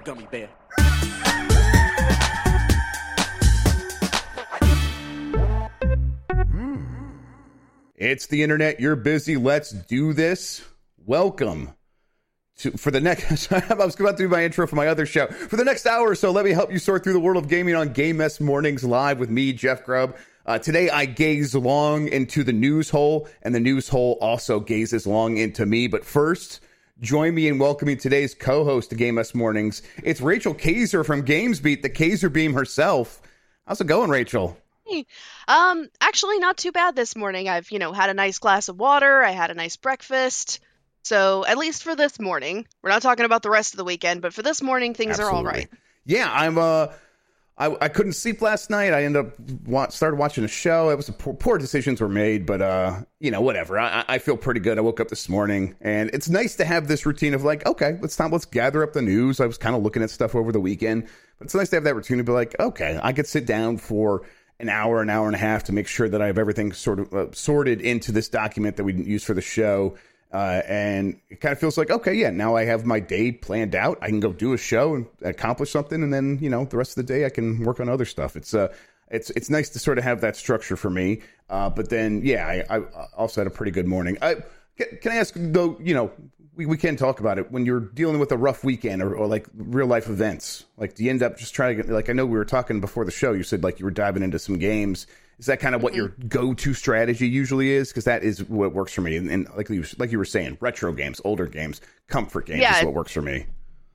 a gummy bear. It's the internet. You're busy. Let's do this. Welcome to for the next. I was about to do my intro for my other show. For the next hour or so, let me help you sort through the world of gaming on Game Mess Mornings live with me, Jeff Grubb. Uh, today, I gaze long into the news hole, and the news hole also gazes long into me. But first, join me in welcoming today's co-host to Game Mess Mornings. It's Rachel Kaser from GamesBeat, the Kaser Beam herself. How's it going, Rachel? Um, actually, not too bad this morning. I've, you know, had a nice glass of water. I had a nice breakfast. So, at least for this morning, we're not talking about the rest of the weekend, but for this morning, things are all right. Yeah, I'm. Uh, I, I couldn't sleep last night. I ended up wa- started watching a show. It was poor, poor decisions were made, but uh, you know, whatever. I, I feel pretty good. I woke up this morning, and it's nice to have this routine of like, okay, let's time, let's gather up the news. I was kind of looking at stuff over the weekend, but it's nice to have that routine to be like, okay, I could sit down for an hour, an hour and a half to make sure that I have everything sort of uh, sorted into this document that we use for the show. Uh, and it kind of feels like, okay, yeah, now I have my day planned out. I can go do a show and accomplish something, and then you know the rest of the day I can work on other stuff. It's uh, it's it's nice to sort of have that structure for me. Uh, but then, yeah, I, I also had a pretty good morning. I, can, I ask though? You know, we, we can talk about it when you're dealing with a rough weekend or, or like real life events. Like, do you end up just trying to get like I know we were talking before the show. You said like you were diving into some games. Is that kind of what Mm-hmm. your go-to strategy usually is? Because that is what works for me. And, and like you like you were saying, retro games, older games, comfort games Yeah. is what works for me.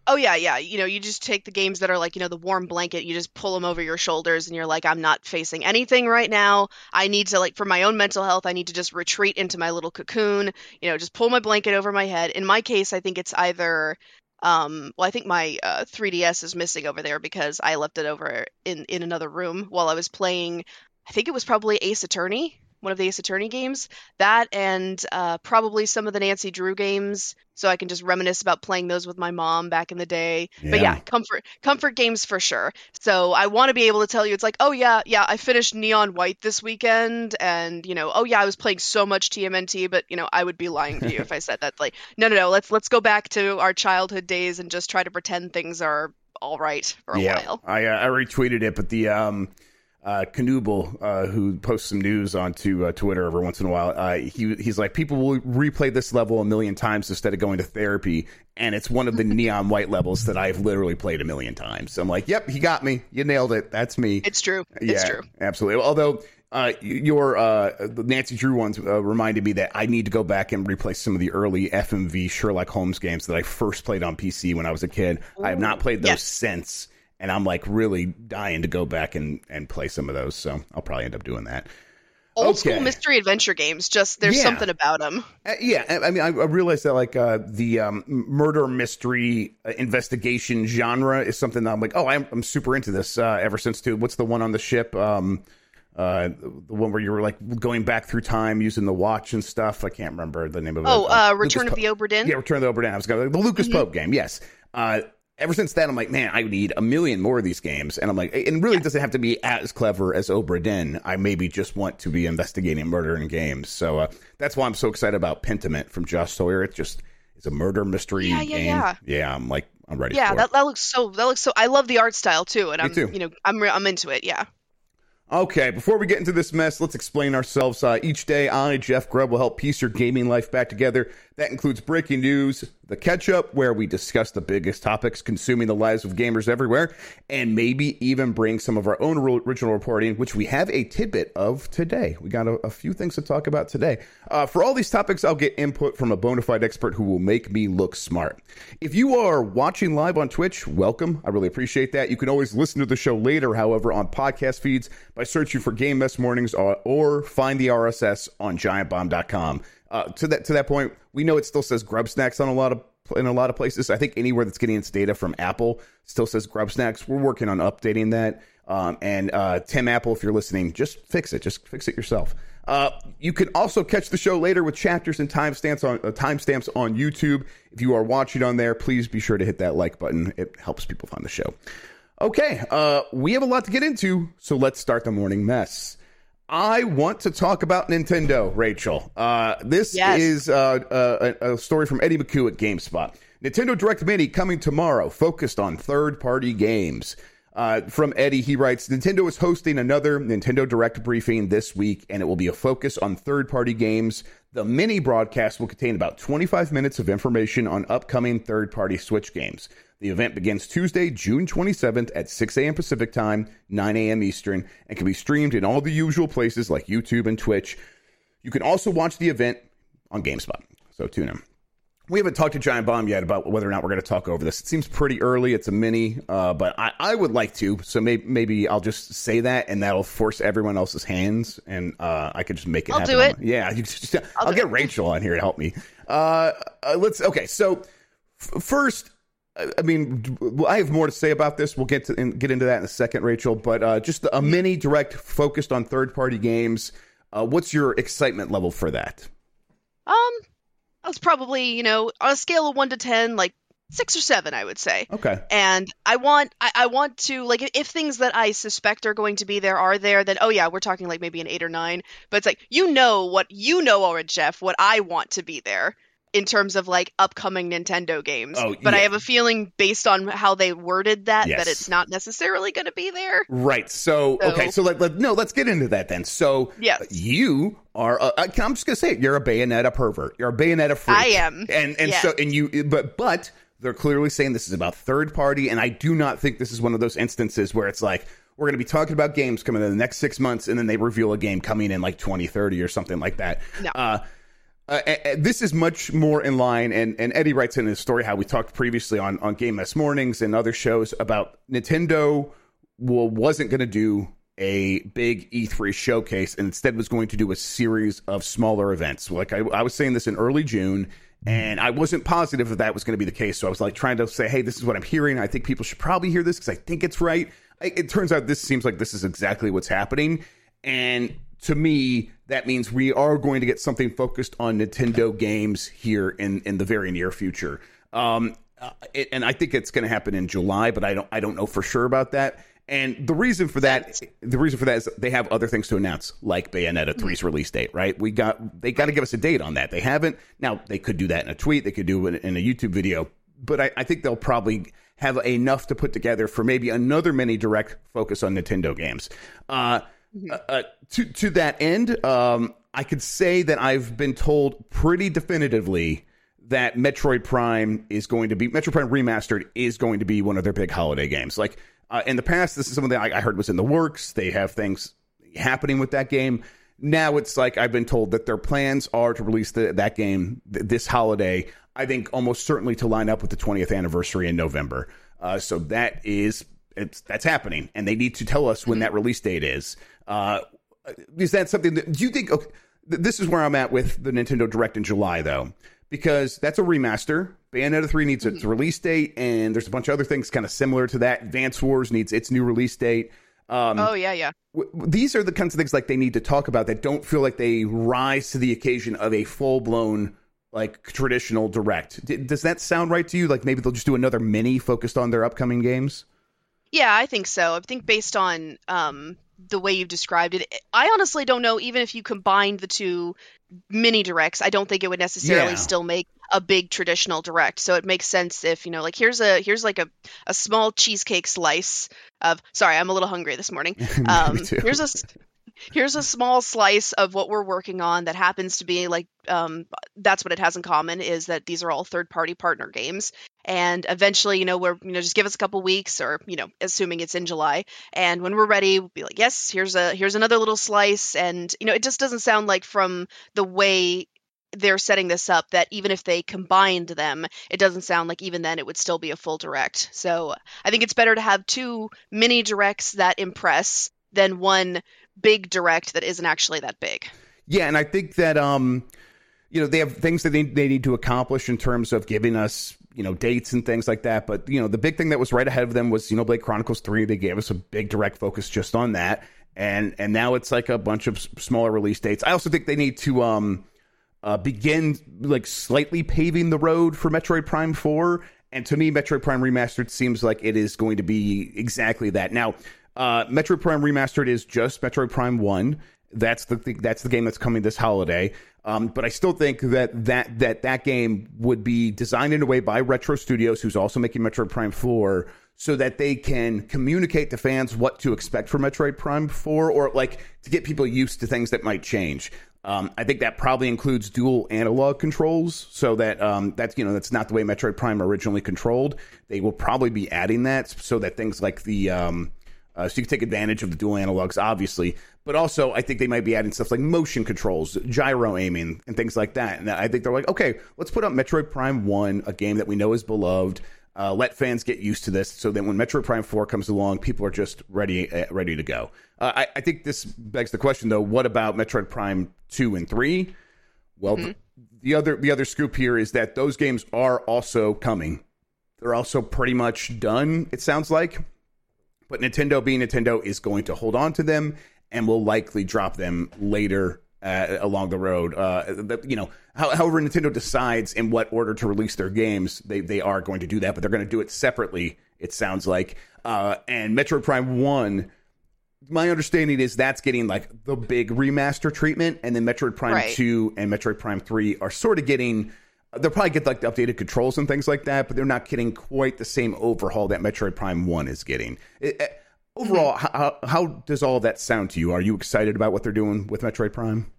Oh yeah, yeah. You know, you just take the games that are like, you know, the warm blanket, you just pull them over your shoulders and you're like, I'm not facing anything right now. I need to like for my own mental health, I need to just retreat into my little cocoon, you know, just pull my blanket over my head. In my case, I think it's either um well, I think my uh 3DS is missing over there because I left it over in in another room while I was playing I think it was probably Ace Attorney, one of the Ace Attorney games. That and uh, probably some of the Nancy Drew games, so I can just reminisce about playing those with my mom back in the day. But Yeah. yeah, comfort comfort games for sure. So I want to be able to tell you, it's like, oh yeah, yeah, I finished Neon White this weekend, and you know, oh yeah, I was playing so much TMNT, but you know, I would be lying to you if I said that. Like, no, no, no, let's let's go back to our childhood days and just try to pretend things are all right for a yeah, while. I uh, I retweeted it, but the um uh Canooble, uh who posts some news onto uh, Twitter every once in a while, uh he he's like people will replay this level a million times instead of going to therapy, and it's one of the neon white levels that I've literally played a million times. I'm like, yep, he got me. You nailed it. That's me. It's true. It's true. absolutely. Although uh, your uh, Nancy Drew ones uh, reminded me that I need to go back and replay some of the early FMV Sherlock Holmes games that I first played on PC when I was a kid. I have not played those Yes. since, and I'm like really dying to go back and, and play some of those. So I'll probably end up doing that. Old Okay. school mystery adventure games. Just there's Yeah. something about them. Uh, yeah, I mean, I, I realized that like uh, the um, murder mystery uh, investigation genre is something that I'm like, oh, I'm, I'm super into this uh, ever since too. What's the one on the ship? Um, uh, the one where you were like going back through time using the watch and stuff. I can't remember the name of it. Oh, uh, Lucas Return of Pope. the Obra Dinn. Yeah, Return of the Obra Dinn. I was going the Lucas Pope game. Yes. Uh, ever since then, I'm like, man, I need a million more of these games. And I'm like, and really doesn't have to be as clever as Obra Dinn. I maybe just want to be investigating murder in games. So uh, that's why I'm so excited about Pentiment from Josh Sawyer. It just is a murder mystery Yeah, yeah, game. yeah. Yeah, I'm like, I'm ready Yeah, for that, it. that looks so. That looks so. I love the art style too, and Me I'm too. you know I'm re- I'm into it. Yeah. Okay, before we get into this mess, let's explain ourselves. Uh, each day, I, Jeff Grubb, will help piece your gaming life back together. That includes breaking news, the catch up, where we discuss the biggest topics consuming the lives of gamers everywhere, and maybe even bring some of our own original reporting, which we have a tidbit of today. We got a, a few things to talk about today. Uh, for all these topics, I'll get input from a bona fide expert who will make me look smart. If you are watching live on Twitch, welcome. I really appreciate that. You can always listen to the show later, however, on podcast feeds by searching for Game Mess Mornings or, or find the RSS on giantbomb.com. Uh, to that to that point, we know it still says Grubbsnax on a lot of in a lot of places. I think anywhere that's getting its data from Apple still says Grubbsnax. We're working on updating that. Um, and uh, Tim Apple, if you're listening, just fix it. Just fix it yourself. Uh, you can also catch the show later with chapters and timestamps on uh, timestamps on YouTube. If you are watching on there, please be sure to hit that like button. It helps people find the show. Okay, uh, we have a lot to get into, so let's start the morning mess. I want to talk about Nintendo, Rachel. Uh, this Yes. is uh, uh, a, a story from Eddie Makuch at GameSpot. Nintendo Direct Mini coming tomorrow, focused on third party games. Uh, from Eddie, he writes Nintendo is hosting another Nintendo Direct briefing this week, and it will be a focus on third party games. The mini broadcast will contain about 25 minutes of information on upcoming third party Switch games. The event begins Tuesday, June 27th at 6 a.m. Pacific Time, 9 a.m. Eastern, and can be streamed in all the usual places like YouTube and Twitch. You can also watch the event on GameSpot, so tune in. We haven't talked to Giant Bomb yet about whether or not we're going to talk over this. It seems pretty early. It's a mini, uh, but I, I, would like to. So maybe, maybe I'll just say that, and that'll force everyone else's hands, and uh, I could just make it. I'll happen. do it. Yeah, just, I'll, I'll get it. Rachel on here to help me. Uh, uh let's. Okay, so f- first, I mean, I have more to say about this. We'll get to in, get into that in a second, Rachel. But uh, just a mini direct focused on third party games. Uh, what's your excitement level for that? Um, I was probably you know on a scale of one to ten, like six or seven, I would say. Okay. And I want I, I want to like if things that I suspect are going to be there are there, then oh yeah, we're talking like maybe an eight or nine. But it's like you know what you know already, Jeff, what I want to be there in terms of like upcoming Nintendo games. Oh, but yeah. I have a feeling based on how they worded that Yes. that it's not necessarily going to be there. Right. So, So- okay. So let, let no. Let's get into that then. So Yes. you are. A, I'm just gonna say it. You're a Bayonetta pervert. You're a Bayonetta freak. I am. And and Yes. so and you. But but they're clearly saying this is about third party, and I do not think this is one of those instances where it's like. We're going to be talking about games coming in the next six months, and then they reveal a game coming in like 2030 or something like that. No. Uh, uh, this is much more in line, and, and Eddie writes in his story how we talked previously on, on Game Mess Mornings and other shows about Nintendo well, wasn't going to do a big E3 showcase and instead was going to do a series of smaller events. Like I, I was saying this in early June, and I wasn't positive that that was going to be the case. So I was like trying to say, hey, this is what I'm hearing. I think people should probably hear this because I think it's right. I, it turns out this seems like this is exactly what's happening. And to me, that means we are going to get something focused on Nintendo games here in, in the very near future. Um, uh, it, and I think it's going to happen in July, but I don't I don't know for sure about that. And the reason for that, the reason for that is they have other things to announce, like Bayonetta 3's release date, right? We got they got to give us a date on that. They haven't. Now they could do that in a tweet, they could do it in a YouTube video, but I, I think they'll probably have enough to put together for maybe another mini direct focus on Nintendo games. Uh, uh, uh, to to that end, um, I could say that I've been told pretty definitively that Metroid Prime is going to be Metroid Prime Remastered is going to be one of their big holiday games. Like uh, in the past, this is something I, I heard was in the works. They have things happening with that game. Now it's like I've been told that their plans are to release the, that game th- this holiday. I think almost certainly to line up with the 20th anniversary in November. Uh, so that is it's that's happening, and they need to tell us when that release date is. Uh, is that something that do you think? Okay, th- this is where I'm at with the Nintendo Direct in July, though, because that's a remaster. Bayonetta 3 needs its release date, and there's a bunch of other things kind of similar to that. Advance Wars needs its new release date. Um, Oh yeah, yeah. w- these are the kinds of things like they need to talk about that don't feel like they rise to the occasion of a full blown like traditional direct. D- does that sound right to you? Like maybe they'll just do another mini focused on their upcoming games. Yeah, I think so. I think based on um, the way you've described it, I honestly don't know. Even if you combined the two mini directs, I don't think it would necessarily Yeah. still make a big traditional direct. So it makes sense if you know, like here's a here's like a a small cheesecake slice of. Sorry, I'm a little hungry this morning. Um, here's a here's a small slice of what we're working on that happens to be like um, that's what it has in common is that these are all third party partner games. And eventually you know we're you know just give us a couple weeks or you know assuming it's in july. And when we're ready we'll be like yes here's a here's another little slice. And you know it just doesn't sound like from the way they're setting this up that even if they combined them it doesn't sound like even then it would still be a full direct. So i think it's better to have two mini directs that impress than one big direct that isn't actually that big Yeah, and I think that um, you know, they have things that they, they need to accomplish in terms of giving us you know dates and things like that. But you know, the big thing that was right ahead of them was you know Blade Chronicles three. They gave us a big direct focus just on that, and and now it's like a bunch of smaller release dates. I also think they need to um uh, begin like slightly paving the road for Metroid Prime 4. And to me, Metroid Prime Remastered seems like it is going to be exactly that. Now, uh, Metroid Prime Remastered is just Metroid Prime 1. That's the, that's the game that's coming this holiday. Um, but I still think that, that that that game would be designed in a way by Retro Studios, who's also making Metroid Prime 4, so that they can communicate to fans what to expect from Metroid Prime 4, or like to get people used to things that might change. Um, I think that probably includes dual analog controls, so that um, that's you know that's not the way Metroid Prime originally controlled. They will probably be adding that so that things like the um, uh, so you can take advantage of the dual analogs, obviously, but also I think they might be adding stuff like motion controls, gyro aiming, and things like that. And I think they're like, okay, let's put up Metroid Prime One, a game that we know is beloved. Uh, let fans get used to this, so that when Metroid Prime Four comes along, people are just ready uh, ready to go. Uh, I, I, think this begs the question, though: What about Metroid Prime Two and Three? Well, mm-hmm. the other the other scoop here is that those games are also coming. They're also pretty much done. It sounds like, but Nintendo, being Nintendo, is going to hold on to them and will likely drop them later uh, along the road. Uh, you know, however Nintendo decides in what order to release their games, they they are going to do that, but they're going to do it separately. It sounds like, uh, and Metroid Prime One. My understanding is that's getting like the big remaster treatment, and then Metroid Prime right. Two and Metroid Prime Three are sort of getting. They'll probably get like the updated controls and things like that, but they're not getting quite the same overhaul that Metroid Prime One is getting. It, overall, mm-hmm. how, how does all that sound to you? Are you excited about what they're doing with Metroid Prime?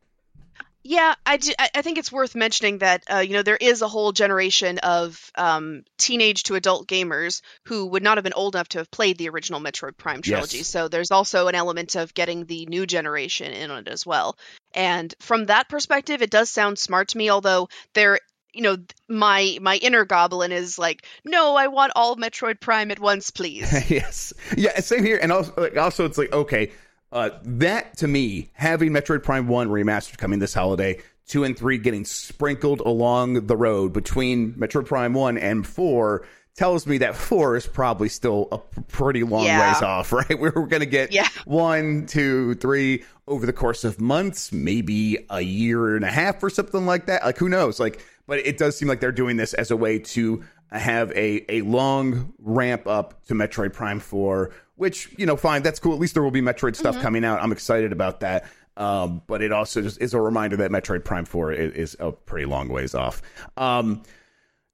Yeah, I, do, I think it's worth mentioning that uh, you know there is a whole generation of um, teenage to adult gamers who would not have been old enough to have played the original Metroid Prime trilogy. Yes. So there's also an element of getting the new generation in on it as well. And from that perspective, it does sound smart to me. Although there you know my my inner goblin is like no i want all metroid prime at once please. Yes. Yeah same here and also like, also it's like okay uh, that to me having metroid prime 1 remastered coming this holiday 2 and 3 getting sprinkled along the road between metroid prime 1 and 4 tells me that 4 is probably still a pretty long yeah. ways off right we're, we're gonna get yeah. one two three over the course of months maybe a year and a half or something like that like who knows like but it does seem like they're doing this as a way to have a a long ramp up to Metroid Prime 4, which, you know, fine, that's cool. At least there will be Metroid stuff mm-hmm. coming out. I'm excited about that. Um, but it also just is a reminder that Metroid Prime 4 is, is a pretty long ways off. Um,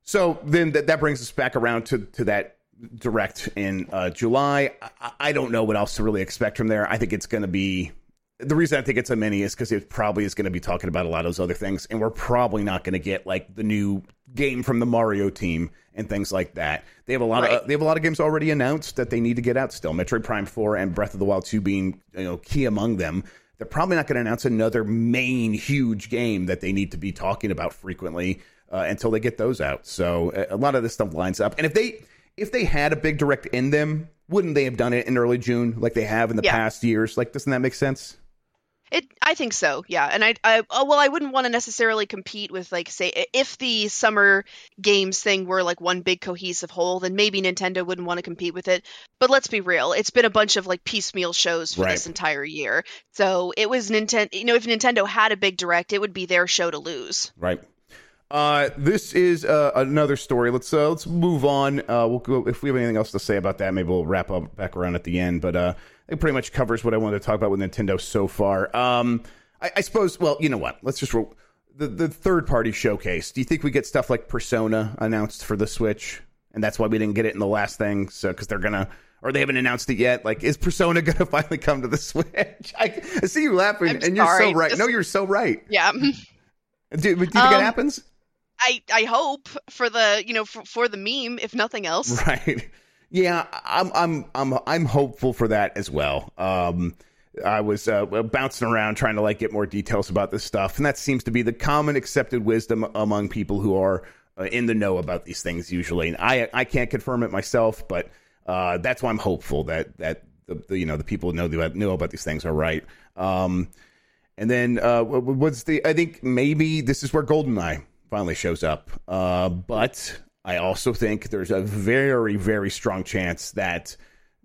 so then that, that brings us back around to, to that direct in uh, July. I, I don't know what else to really expect from there. I think it's going to be the reason I think it's a mini is because it probably is going to be talking about a lot of those other things, and we're probably not going to get like the new game from the Mario team and things like that. They have a lot right. of they have a lot of games already announced that they need to get out still. Metroid Prime Four and Breath of the Wild Two being you know key among them. They're probably not going to announce another main huge game that they need to be talking about frequently uh, until they get those out. So a lot of this stuff lines up, and if they if they had a big direct in them, wouldn't they have done it in early June like they have in the yeah. past years? Like, doesn't that make sense? It, I think so, yeah. And I, I, oh, well, I wouldn't want to necessarily compete with, like, say, if the summer games thing were like one big cohesive whole, then maybe Nintendo wouldn't want to compete with it. But let's be real, it's been a bunch of like piecemeal shows for right. this entire year. So it was Nintendo. You know, if Nintendo had a big direct, it would be their show to lose. Right. Uh, this is uh, another story. Let's uh, let's move on. Uh, we'll go if we have anything else to say about that. Maybe we'll wrap up back around at the end. But uh, it pretty much covers what I wanted to talk about with Nintendo so far. Um, I, I suppose. Well, you know what? Let's just roll. the the third party showcase. Do you think we get stuff like Persona announced for the Switch, and that's why we didn't get it in the last thing? So because they're gonna or they haven't announced it yet. Like, is Persona going to finally come to the Switch? I, I see you laughing, I'm and sorry, you're so right. Just, no, you're so right. Yeah. Do, do you think um, it happens? I I hope for the you know for, for the meme if nothing else. Right. Yeah, I'm I'm I'm I'm hopeful for that as well. Um, I was uh, bouncing around trying to like get more details about this stuff, and that seems to be the common accepted wisdom among people who are uh, in the know about these things. Usually, and I I can't confirm it myself, but uh, that's why I'm hopeful that that the, the, you know the people who know the, know about these things are right. Um, and then uh, what's the? I think maybe this is where Goldeneye finally shows up. Uh, but I also think there's a very, very strong chance that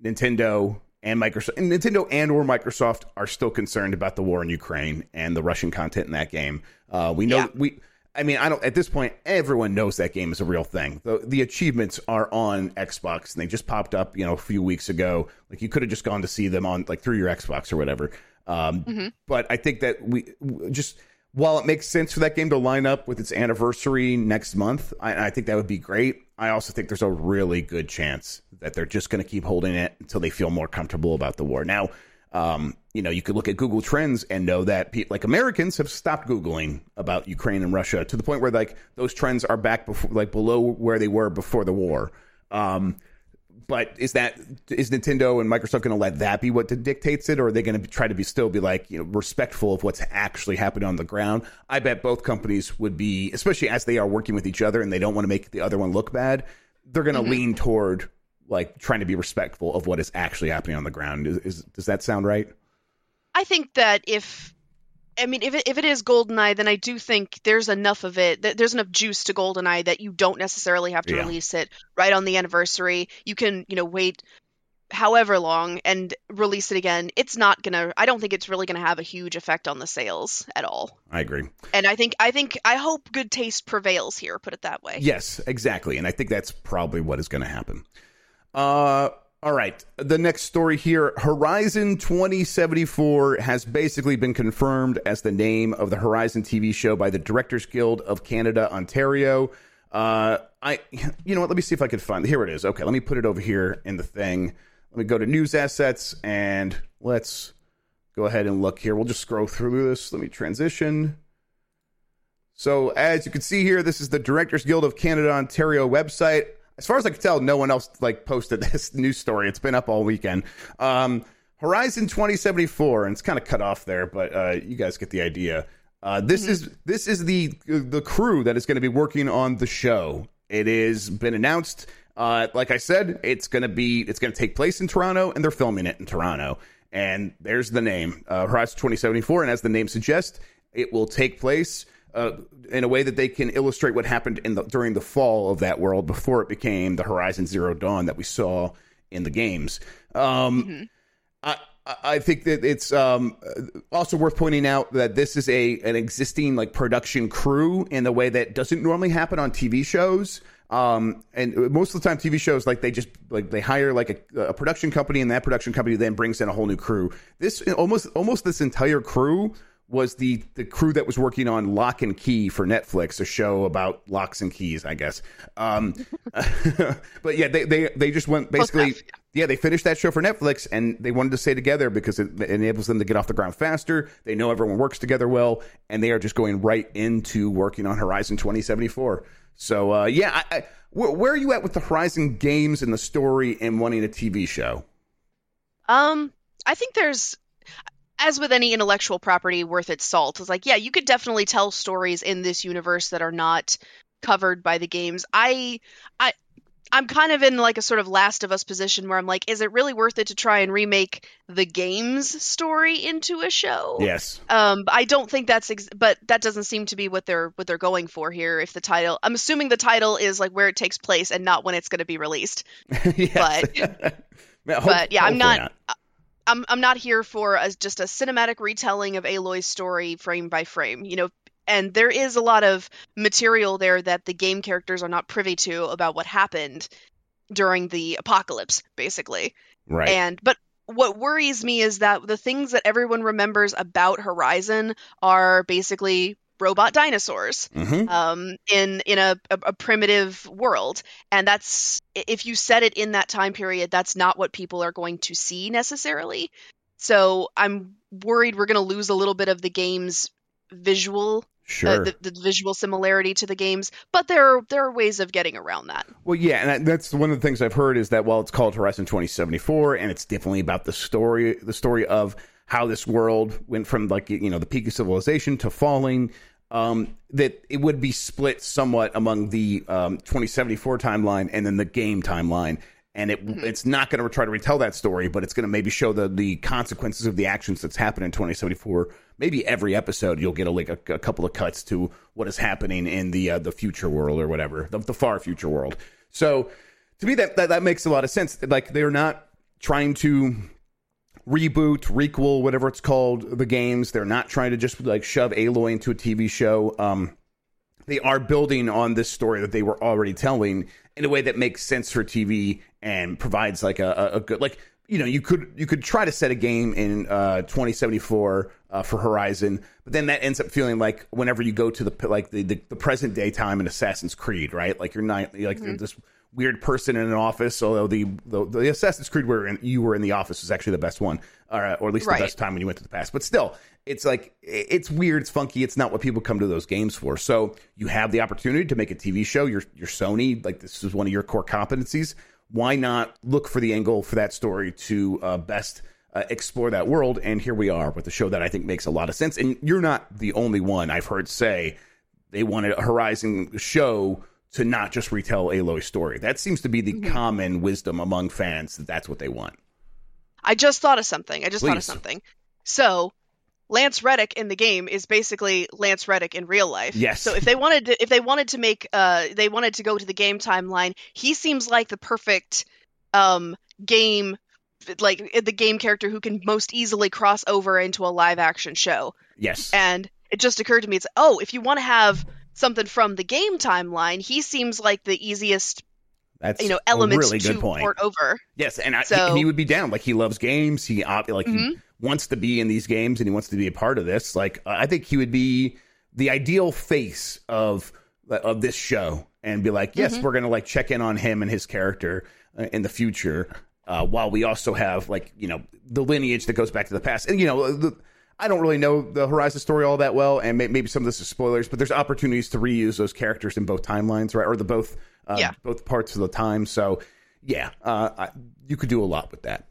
Nintendo and Microsoft, and Nintendo and or Microsoft are still concerned about the war in Ukraine and the Russian content in that game. Uh, we know yeah. we. I mean, I don't. At this point, everyone knows that game is a real thing. The the achievements are on Xbox, and they just popped up, you know, a few weeks ago. Like you could have just gone to see them on like through your Xbox or whatever. Um, mm-hmm. But I think that we just while it makes sense for that game to line up with its anniversary next month, I, I think that would be great. I also think there's a really good chance that they're just going to keep holding it until they feel more comfortable about the war. Now, um, you know, you could look at Google Trends and know that pe- like Americans have stopped Googling about Ukraine and Russia to the point where like those trends are back before, like below where they were before the war. Um, but is that is Nintendo and Microsoft going to let that be what dictates it, or are they going to try to be still be like you know respectful of what's actually happening on the ground? I bet both companies would be, especially as they are working with each other and they don't want to make the other one look bad. They're going to mm-hmm. lean toward like trying to be respectful of what is actually happening on the ground. Is, is does that sound right? I think that if I mean, if it, if it is Goldeneye, then I do think there's enough of it. There's enough juice to Goldeneye that you don't necessarily have to yeah. release it right on the anniversary. You can, you know, wait however long and release it again. It's not gonna. I don't think it's really gonna have a huge effect on the sales at all. I agree. And I think I think I hope good taste prevails here. Put it that way. Yes, exactly. And I think that's probably what is going to happen. Uh all right. The next story here Horizon 2074 has basically been confirmed as the name of the Horizon TV show by the Directors Guild of Canada, Ontario. Uh, I, you know what? Let me see if I can find. Here it is. Okay, let me put it over here in the thing. Let me go to news assets and let's go ahead and look here. We'll just scroll through this. Let me transition. So, as you can see here, this is the Directors Guild of Canada, Ontario website as far as I can tell, no one else like posted this news story. It's been up all weekend. Um, Horizon 2074, and it's kind of cut off there, but uh, you guys get the idea. Uh, this mm-hmm. is this is the the crew that is going to be working on the show. It has been announced. Uh, like I said, it's going to be it's going to take place in Toronto, and they're filming it in Toronto. And there's the name, uh, Horizon 2074, and as the name suggests, it will take place uh, in a way that they can illustrate what happened in the, during the fall of that world before it became the Horizon Zero Dawn that we saw in the games. Um, mm-hmm. I, I think that it's um, also worth pointing out that this is a an existing like production crew in a way that doesn't normally happen on TV shows. Um, and most of the time, TV shows like they just like they hire like a, a, production company, and that production company then brings in a whole new crew. This almost almost this entire crew was the the crew that was working on Locke and Key for Netflix, a show about locks and keys, I guess. Um, but yeah, they, they they just went basically. Yeah, they finished that show for Netflix, and they wanted to stay together because it enables them to get off the ground faster. They know everyone works together well, and they are just going right into working on Horizon 2074. So uh, yeah, I, I, where, where are you at with the Horizon games and the story and wanting a TV show? Um, I think there's as with any intellectual property worth its salt, it's like, yeah, you could definitely tell stories in this universe that are not covered by the games. I I I'm kind of in like a sort of Last of Us position where I'm like, is it really worth it to try and remake the game's story into a show? Yes. Um, I don't think that's, ex- but that doesn't seem to be what they're what they're going for here. If the title, I'm assuming the title is like where it takes place and not when it's going to be released. but, but yeah, I'm not. not. I'm I'm not here for a, just a cinematic retelling of Aloy's story frame by frame. You know, and there is a lot of material there that the game characters are not privy to about what happened during the apocalypse, basically. Right. And but what worries me is that the things that everyone remembers about Horizon are basically robot dinosaurs mm-hmm. um, in in a, a, a, primitive world, and that's if you set it in that time period, that's not what people are going to see necessarily. So I'm worried we're going to lose a little bit of the game's visual. Uh, sure. Uh, the, the, visual similarity to the games, but there are, there are ways of getting around that. Well, yeah, and that's one of the things I've heard is that while it's called Horizon 2074, and it's definitely about the story, the story of how this world went from like you know the peak of civilization to falling um, that it would be split somewhat among the um, 2074 timeline and then the game timeline and it, mm-hmm. it's not going to try to retell that story, but it's going to maybe show the the consequences of the actions that's happened in 2074. Maybe every episode you'll get a, like a, a couple of cuts to what is happening in the uh, the future world or whatever, the, the, far future world. So to me, that, that that makes a lot of sense. Like they're not trying to reboot, requel, whatever it's called, the games. They're not trying to just like shove Aloy into a TV show. Um, they are building on this story that they were already telling in a way that makes sense for TV and provides like a, a, a good like you know, you could you could try to set a game in uh, 2074 uh, for Horizon, but then that ends up feeling like whenever you go to the like the, the, the present day time in Assassin's Creed, right? Like you're not like mm-hmm. this weird person in an office. Although the the, the Assassin's Creed where you were in the office was actually the best one, or, or at least right. the best time when you went to the past. But still, it's like it's weird, it's funky, it's not what people come to those games for. So you have the opportunity to make a TV show. You're you're Sony, like this is one of your core competencies. Why not look for the angle for that story to uh, best uh, explore that world? And here we are with a show that I think makes a lot of sense. And you're not the only one I've heard say they wanted a Horizon show to not just retell Aloy's story. That seems to be the mm-hmm. common wisdom among fans that that's what they want. I just thought of something. I just Please. thought of something. So Lance Reddick in the game is basically Lance Reddick in real life. Yes. So if they wanted to, if they wanted to make, uh, they wanted to go to the game timeline, he seems like the perfect, um, game, like the game character who can most easily cross over into a live action show. Yes. And it just occurred to me, it's oh, if you want to have something from the game timeline, he seems like the easiest that's you know elements really good to point. port over. Yes, and, I, so, he, he, would be down. Like he loves games. He like mm-hmm. he wants to be in these games and he wants to be a part of this. Like I think he would be the ideal face of of this show and be like, yes, mm-hmm. we're gonna like check in on him and his character uh, in the future. Uh, while we also have like you know the lineage that goes back to the past, and you know the, I don't really know the Horizon story all that well, and may, maybe some of this is spoilers, but there's opportunities to reuse those characters in both timelines, right, or the both uh, yeah. both parts of the time. So yeah, uh, I, you could do a lot with that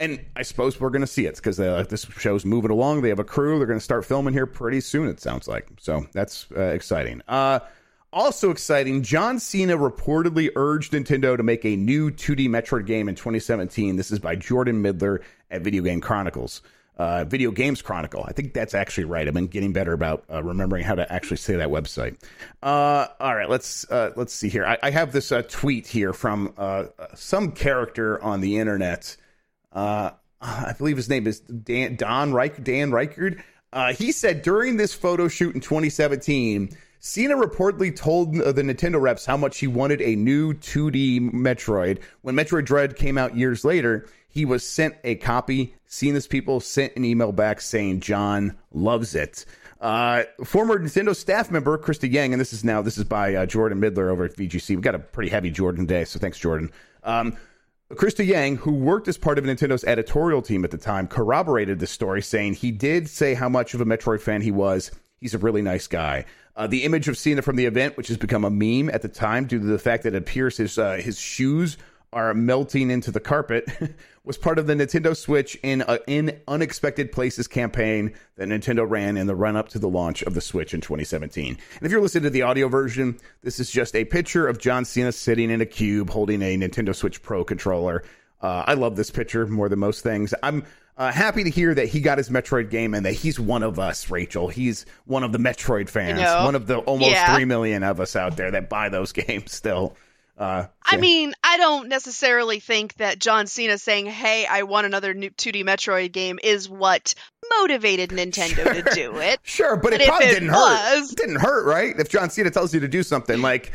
and I suppose we're going to see it because uh, this show's moving along. They have a crew. They're going to start filming here pretty soon. It sounds like so. That's uh, exciting. Uh, also exciting. John Cena reportedly urged Nintendo to make a new 2D Metroid game in 2017. This is by Jordan Middler at Video Game Chronicles. Uh, Video Games Chronicle. I think that's actually right. I've been getting better about uh, remembering how to actually say that website. Uh, all right, let's uh, let's see here. I, I have this uh, tweet here from uh, some character on the internet I believe his name is Dan Don Reich Dan Reichard. He said during this photo shoot in 2017, Cena reportedly told the Nintendo reps how much he wanted a new 2D Metroid. When Metroid Dread came out years later, he was sent a copy. Cena's people sent an email back saying John loves it. Uh, former Nintendo staff member Krysta Yang, and this is now this is by uh, Jordan Middler over at VGC. We got a pretty heavy Jordan day, so thanks, Jordan. Um, Krysta Yang, who worked as part of Nintendo's editorial team at the time, corroborated this story, saying he did say how much of a Metroid fan he was. He's a really nice guy. Uh, the image of Cena from the event, which has become a meme at the time due to the fact that it appears his uh, his shoes are melting into the carpet was part of the Nintendo Switch in a, in unexpected places campaign that Nintendo ran in the run up to the launch of the Switch in 2017. And if you're listening to the audio version, this is just a picture of John Cena sitting in a cube holding a Nintendo Switch Pro controller. Uh, I love this picture more than most things. I'm uh, happy to hear that he got his Metroid game and that he's one of us, Rachel. He's one of the Metroid fans, one of the almost yeah. 3 million of us out there that buy those games still. Uh, I mean, I don't necessarily think that John Cena saying, "Hey, I want another 2D Metroid game," is what motivated Nintendo sure. to do it. Sure, but, but it probably it didn't was, hurt. It didn't hurt, right? If John Cena tells you to do something, like,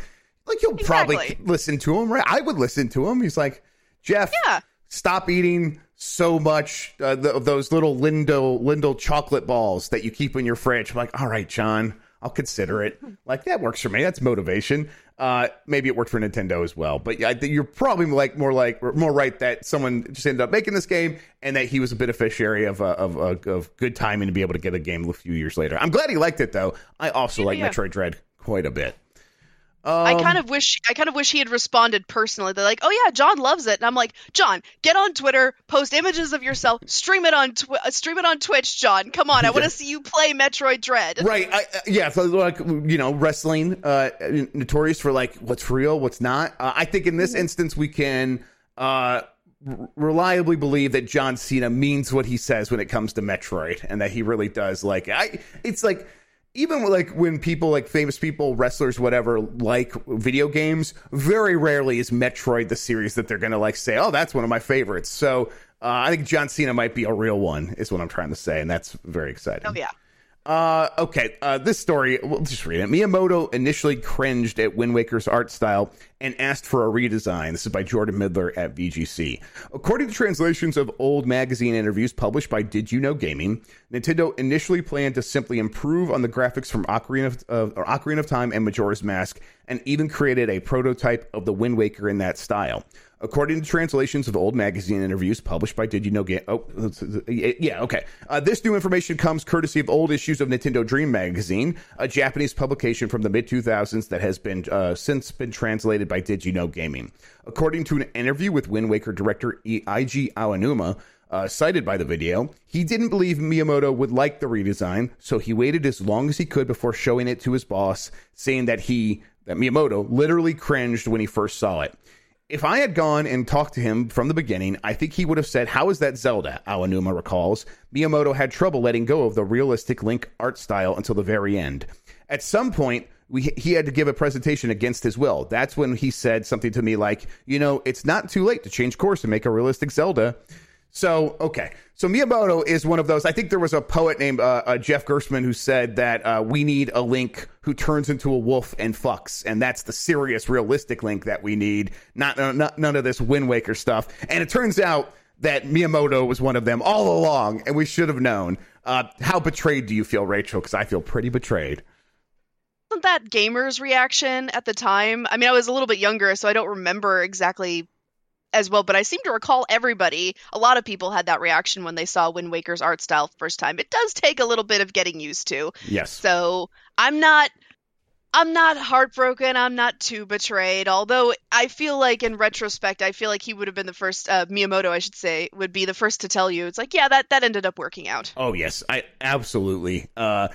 like you'll exactly. probably listen to him, right? I would listen to him. He's like, Jeff, yeah. stop eating so much uh, those little Lindo Lindor chocolate balls that you keep in your fridge. I'm like, all right, John, I'll consider it. Like that works for me. That's motivation. Uh, maybe it worked for Nintendo as well, but yeah, you're probably like more like more right that someone just ended up making this game and that he was a beneficiary of uh, of, of, of good timing to be able to get a game a few years later. I'm glad he liked it though. I also yeah, like yeah. Metroid Dread quite a bit. Um, I kind of wish I kind of wish he had responded personally. They're like, "Oh yeah, John loves it," and I'm like, "John, get on Twitter, post images of yourself, stream it on tw- uh, stream it on Twitch, John. Come on, I want to see you play Metroid Dread." Right? I, uh, yeah. So like you know, wrestling, uh, notorious for like what's real, what's not. Uh, I think in this mm-hmm. instance, we can uh, reliably believe that John Cena means what he says when it comes to Metroid, and that he really does like. I. It's like even like when people like famous people, wrestlers, whatever, like video games, very rarely is Metroid the series that they're gonna like say, "Oh, that's one of my favorites." So uh, I think John Cena might be a real one, is what I'm trying to say, and that's very exciting. Oh yeah. Uh, okay, uh, this story, we'll just read it. Miyamoto initially cringed at Wind Waker's art style and asked for a redesign. This is by Jordan Middler at VGC. According to translations of old magazine interviews published by Did You Know Gaming, Nintendo initially planned to simply improve on the graphics from Ocarina of, uh, Ocarina of Time and Majora's Mask, and even created a prototype of the Wind Waker in that style. According to translations of old magazine interviews published by Did You Know Game? Oh, yeah, okay. Uh, this new information comes courtesy of old issues of Nintendo Dream magazine, a Japanese publication from the mid 2000s that has been uh, since been translated by Did You Know Gaming. According to an interview with Wind Waker director Eiji Aonuma, uh, cited by the video, he didn't believe Miyamoto would like the redesign, so he waited as long as he could before showing it to his boss, saying that he, that Miyamoto, literally cringed when he first saw it if I had gone and talked to him from the beginning, I think he would have said, How is that Zelda? Aonuma recalls. Miyamoto had trouble letting go of the realistic Link art style until the very end. At some point, we, he had to give a presentation against his will. That's when he said something to me like, You know, it's not too late to change course and make a realistic Zelda. So, okay. So Miyamoto is one of those. I think there was a poet named uh, uh, Jeff Gerstmann who said that uh, we need a Link who turns into a wolf and fucks, and that's the serious, realistic Link that we need. Not, uh, not none of this Wind Waker stuff. And it turns out that Miyamoto was one of them all along, and we should have known. Uh, how betrayed do you feel, Rachel? Because I feel pretty betrayed wasn't that gamers reaction at the time i mean i was a little bit younger so i don't remember exactly as well, but I seem to recall everybody, a lot of people had that reaction when they saw Wind Waker's art style first time. It does take a little bit of getting used to. Yes. So I'm not I'm not heartbroken. I'm not too betrayed. Although I feel like, in retrospect, I feel like he would have been the first. Uh, Miyamoto, I should say, would be the first to tell you. It's like, yeah, that that ended up working out. Oh yes, I absolutely. Uh,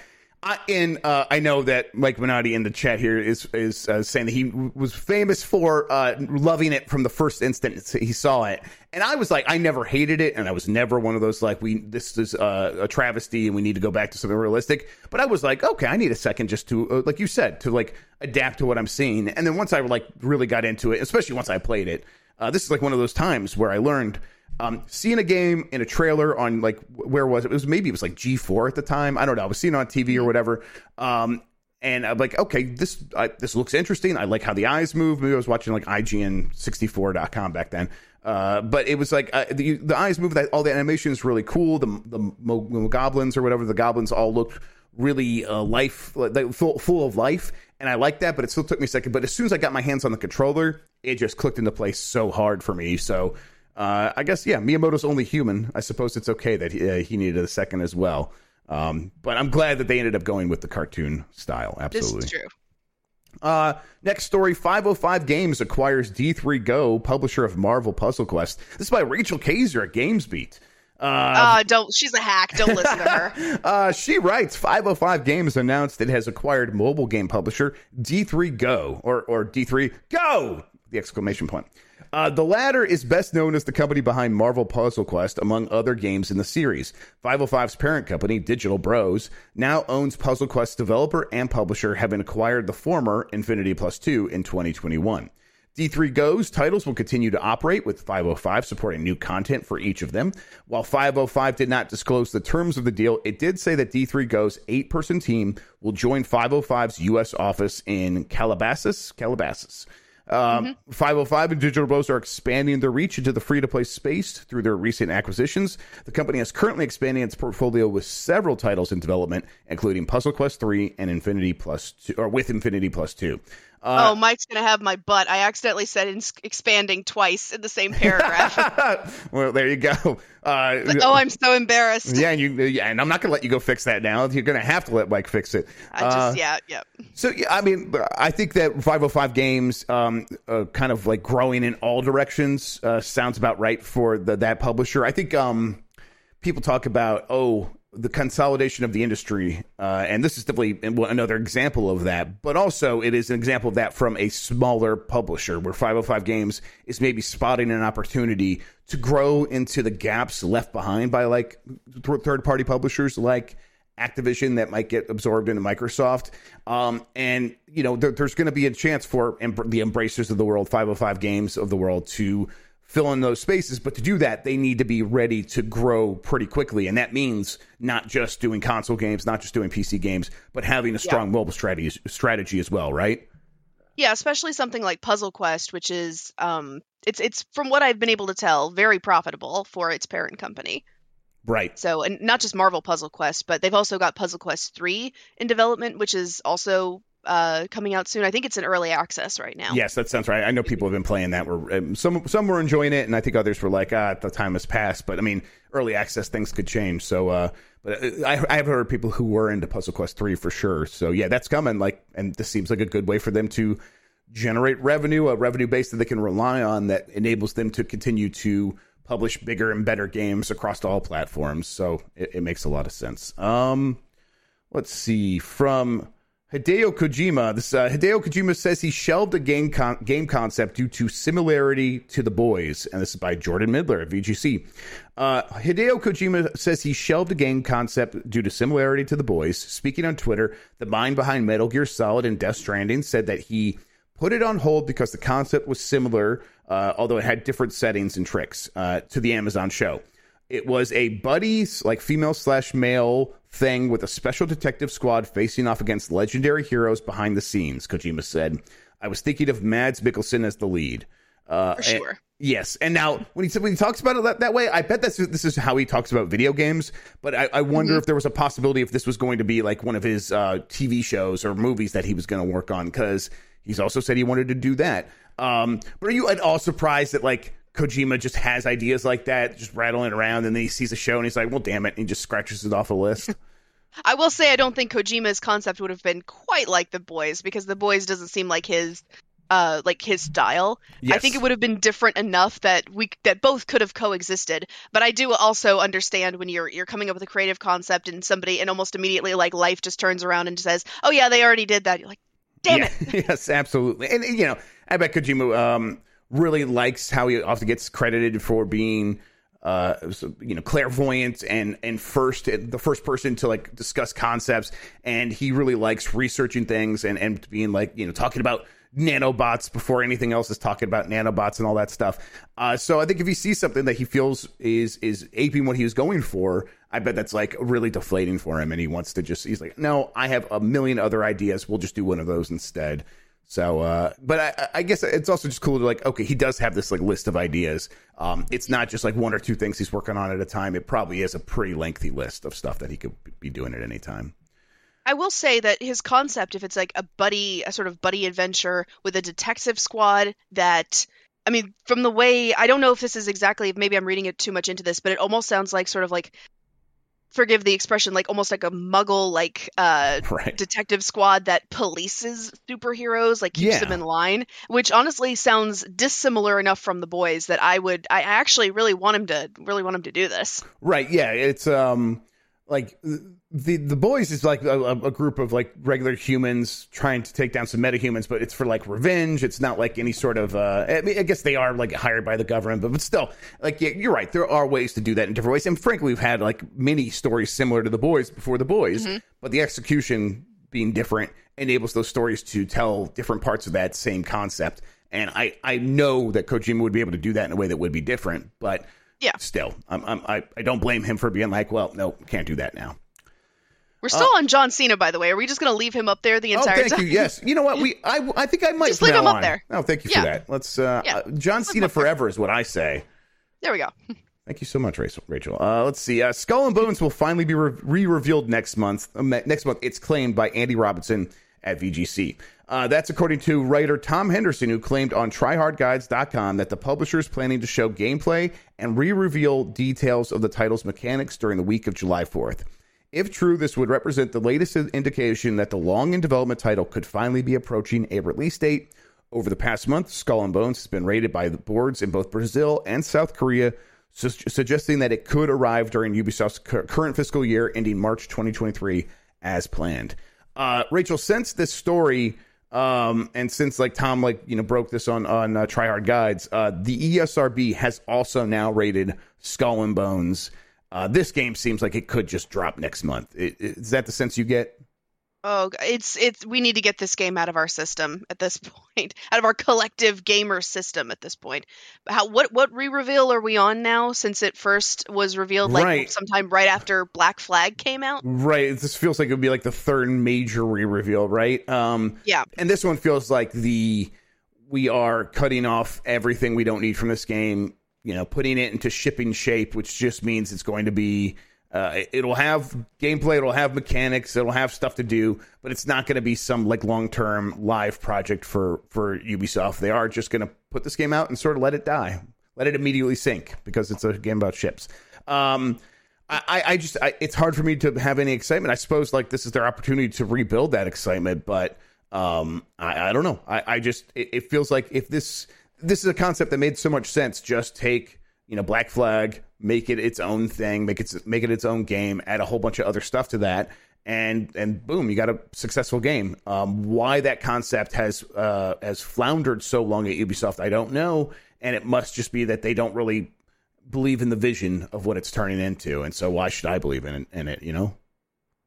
I, and uh, I know that Mike Minotti in the chat here is is uh, saying that he was famous for uh, loving it from the first instant he saw it, and I was like, I never hated it, and I was never one of those like we this is uh, a travesty and we need to go back to something realistic. But I was like, okay, I need a second just to uh, like you said to like adapt to what I'm seeing, and then once I like really got into it, especially once I played it, uh, this is like one of those times where I learned um, seeing a game in a trailer on like where was it? It was maybe it was like G4 at the time. I don't know. I was seeing it on TV or whatever. Um, and I'm like, okay, this I, this looks interesting. I like how the eyes move. Maybe I was watching like IGN64.com back then. Uh, but it was like uh, the, the eyes move. That all the animation is really cool. The the mo- mo- goblins or whatever the goblins all looked really uh, life like, full, full of life, and I like that. But it still took me a second. But as soon as I got my hands on the controller, it just clicked into place so hard for me. So uh, I guess yeah, Miyamoto's only human. I suppose it's okay that he, uh, he needed a second as well. Um, but I'm glad that they ended up going with the cartoon style. Absolutely, this is true. Uh, next story 505 Games acquires D3 Go, publisher of Marvel Puzzle Quest. This is by Rachel Kaser at GamesBeat. Uh, uh, don't. She's a hack. Don't listen to her. uh, she writes 505 Games announced it has acquired mobile game publisher D3 Go, or, or D3 Go! The exclamation point. Uh, the latter is best known as the company behind Marvel Puzzle Quest, among other games in the series. 505's parent company, Digital Bros, now owns Puzzle Quest developer and publisher, having acquired the former Infinity Plus 2 in 2021. D3 Go's titles will continue to operate with 505 supporting new content for each of them. While 505 did not disclose the terms of the deal, it did say that D3 Go's eight person team will join 505's U.S. office in Calabasas, Calabasas um, mm-hmm. 505 and Digital Bros are expanding their reach into the free to play space through their recent acquisitions. The company is currently expanding its portfolio with several titles in development, including Puzzle Quest 3 and Infinity Plus 2, or with Infinity Plus 2. Uh, oh, Mike's gonna have my butt. I accidentally said in- expanding twice in the same paragraph. well, there you go. Uh, like, oh, I'm so embarrassed. Yeah, and you yeah, and I'm not gonna let you go fix that now. You're gonna have to let Mike fix it. I just uh, yeah yeah. So yeah, I mean, I think that 505 games, um, uh, kind of like growing in all directions, uh, sounds about right for the, that publisher. I think um, people talk about oh the consolidation of the industry, uh, and this is definitely another example of that. But also, it is an example of that from a smaller publisher, where 505 Games is maybe spotting an opportunity to grow into the gaps left behind by like third party publishers like Activision that might get absorbed into Microsoft. Um, and you know, there, there's going to be a chance for em- the embracers of the world, 505 Games of the world, to fill in those spaces. But to do that, they need to be ready to grow pretty quickly. And that means not just doing console games, not just doing PC games, but having a strong yeah. mobile strategy, strategy as well, right? Yeah, especially something like Puzzle Quest, which is um it's it's from what I've been able to tell, very profitable for its parent company. Right. So, and not just Marvel Puzzle Quest, but they've also got Puzzle Quest 3 in development, which is also uh, coming out soon. I think it's in early access right now. Yes, that sounds right. I know people have been playing that. Were um, some some were enjoying it, and I think others were like, ah, the time has passed. But I mean, early access things could change. So, uh, but uh, I, I have heard people who were into Puzzle Quest three for sure. So yeah, that's coming. Like, and this seems like a good way for them to generate revenue, a revenue base that they can rely on that enables them to continue to publish bigger and better games across all platforms. So it, it makes a lot of sense. Um, let's see from Hideo Kojima. This uh, Hideo Kojima says he shelved a game con- game concept due to similarity to The Boys, and this is by Jordan Middler at VGC. Uh, Hideo Kojima says he shelved a game concept due to similarity to The Boys. Speaking on Twitter, the mind behind Metal Gear Solid and Death Stranding said that he put it on hold because the concept was similar, uh, although it had different settings and tricks uh, to the Amazon show. It was a buddies, like female slash male thing with a special detective squad facing off against legendary heroes behind the scenes, Kojima said. I was thinking of Mads Mikkelsen as the lead. Uh, For sure. And, yes, and now when he when he talks about it that, that way, I bet that's this is how he talks about video games. But I, I wonder mm-hmm. if there was a possibility if this was going to be like one of his uh, TV shows or movies that he was going to work on because he's also said he wanted to do that. Um, but are you at all surprised that like Kojima just has ideas like that, just rattling around, and then he sees a show and he's like, "Well, damn it!" and he just scratches it off a list. I will say I don't think Kojima's concept would have been quite like the boys because the boys doesn't seem like his uh like his style. Yes. I think it would have been different enough that we that both could have coexisted. But I do also understand when you're you're coming up with a creative concept and somebody and almost immediately like life just turns around and says, "Oh yeah, they already did that." You're like, "Damn yeah. it." yes, absolutely. And you know, I bet Kojima um really likes how he often gets credited for being uh you know clairvoyant and and first the first person to like discuss concepts. And he really likes researching things and and being like you know talking about nanobots before anything else is talking about nanobots and all that stuff. Uh so i think if he sees something that he feels is is aping what he was going for i bet that's like really deflating for him. And he wants to just he's like no i have a million other ideas. We'll just do one of those instead so, uh, but I, I, guess it's also just cool to like, okay, he does have this like list of ideas. Um, it's not just like one or two things he's working on at a time. It probably is a pretty lengthy list of stuff that he could be doing at any time. I will say that his concept, if it's like a buddy, a sort of buddy adventure with a detective squad that, I mean, from the way, I don't know if this is exactly, maybe I'm reading it too much into this, but it almost sounds like sort of like forgive the expression like almost like a muggle like uh right. detective squad that polices superheroes like keeps yeah. them in line which honestly sounds dissimilar enough from the boys that i would i actually really want him to really want him to do this right yeah it's um like the the boys is like a, a, group of like regular humans trying to take down some metahumans, but it's for like revenge. It's not like any sort of. Uh, I, mean, I guess they are like hired by the government, but, but still, like yeah, you're right. There are ways to do that in different ways, and frankly, we've had like many stories similar to the boys before the boys, mm-hmm. but the execution being different enables those stories to tell different parts of that same concept. And I I know that Kojima would be able to do that in a way that would be different, but yeah, still, I'm, I'm, I I don't blame him for being like, well, no, can't do that now. We're still uh, on John Cena, by the way. Are we just going to leave him up there the entire oh, thank time? you. Yes. You know what? We I, I think I might just leave him on. up there. Oh, thank you yeah. for that. Let's uh, yeah. uh John Cena forever is what I say. There we go. Thank you so much, Rachel. Uh, let's see. Uh, Skull and Bones will finally be re-revealed next month. Uh, next month, it's claimed by Andy Robinson at VGC. Uh, that's according to writer Tom Henderson, who claimed on TryHardGuides.com that the publisher is planning to show gameplay and re-reveal details of the title's mechanics during the week of July 4th. If true, this would represent the latest indication that the long in development title could finally be approaching a release date. Over the past month, Skull and Bones has been rated by the boards in both Brazil and South Korea, su- suggesting that it could arrive during Ubisoft's cu- current fiscal year ending March 2023 as planned. Uh, Rachel, since this story, um, and since like Tom like you know broke this on on uh, Tryhard Guides, uh, the ESRB has also now rated Skull and Bones uh, this game seems like it could just drop next month. Is that the sense you get? Oh, it's it's we need to get this game out of our system at this point, out of our collective gamer system at this point. How what what re-reveal are we on now? Since it first was revealed like Right. sometime right after Black Flag came out. Right. This feels like it would be like the third major re-reveal, right? Um, Yeah. and this one feels like the we are cutting off everything we don't need from this game. You know, putting it into shipping shape, which just means it's going to be. Uh, it'll have gameplay, it'll have mechanics, it'll have stuff to do, but it's not going to be some like long term live project for for Ubisoft. They are just going to put this game out and sort of let it die, let it immediately sink because it's a game about ships. Um, I, I- just I, it's hard for me to have any excitement. I suppose like this is their opportunity to rebuild that excitement, but um, I, I don't know. I, I just it, it feels like if this this is a concept that made so much sense, just take you know Black Flag, make it its own thing, make it make it its own game, add a whole bunch of other stuff to that, and and boom, you got a successful game. Um, why that concept has uh, has floundered so long at Ubisoft, I don't know, and it must just be that they don't really believe in the vision of what it's turning into, and so why should I believe in in it? You know?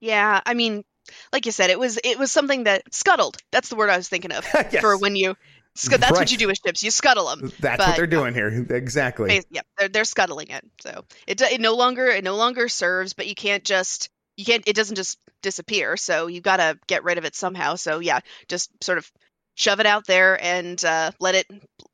Yeah, I mean, like you said, it was it was something that scuttled. That's the word I was thinking of Yes. for when you. Sc- That's Right. what you do with ships. You scuttle them. That's But, what they're doing here. Exactly. Bas- Yep, they're they're scuttling it. So it it no longer it no longer serves, but you can't just you can't it doesn't just disappear. So you've got to get rid of it somehow. So yeah, just sort of shove it out there and uh, let it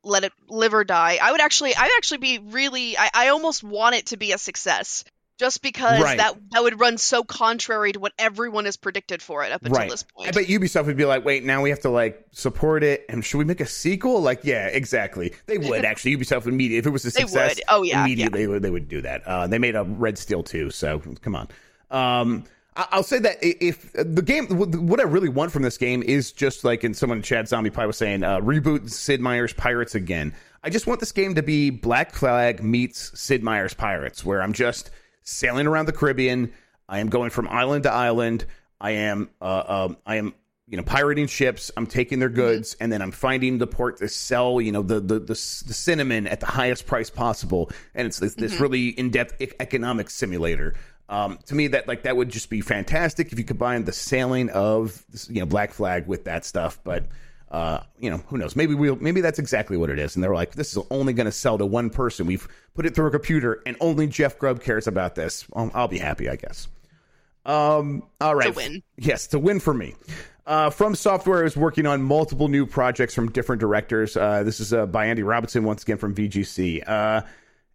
let it live or die. I would actually I would actually be really I, I almost want it to be a success. Just because Right. that that would run so contrary to what everyone has predicted for it up until Right. this point. I bet Ubisoft would be like, wait, now we have to like support it, and should we make a sequel? Like, yeah, exactly. They would actually. Ubisoft would immediately, if it was a They success, would. Oh, yeah, immediately They, would, they would do that. Uh, they made a Red Steel too, so come on. Um, I- I'll say that if the game, what I really want from this game is just like, and someone in chat, Zombie Pie was saying, uh, reboot Sid Meier's Pirates again. I just want this game to be Black Flag meets Sid Meier's Pirates, where I'm just sailing around the Caribbean. I am going from island to island. I am, uh, um, I am, you know, pirating ships. I'm taking their goods, and then I'm finding the port to sell, you know, the the the, the cinnamon at the highest price possible. And it's this, this really in depth economic simulator. Um, to me, that like that would just be fantastic if you combine the sailing of you know Black Flag with that stuff. But uh, you know, who knows? Maybe we'll maybe that's exactly what it is. And they're like, this is only going to sell to one person. We've put it through a computer, and only Jeff Grubb cares about this. Well, I'll be happy, I guess. Um, all right, win. Yes, to win for me. Uh, From Software is working on multiple new projects from different directors. Uh, this is uh, by Andy Robinson, once again from VGC.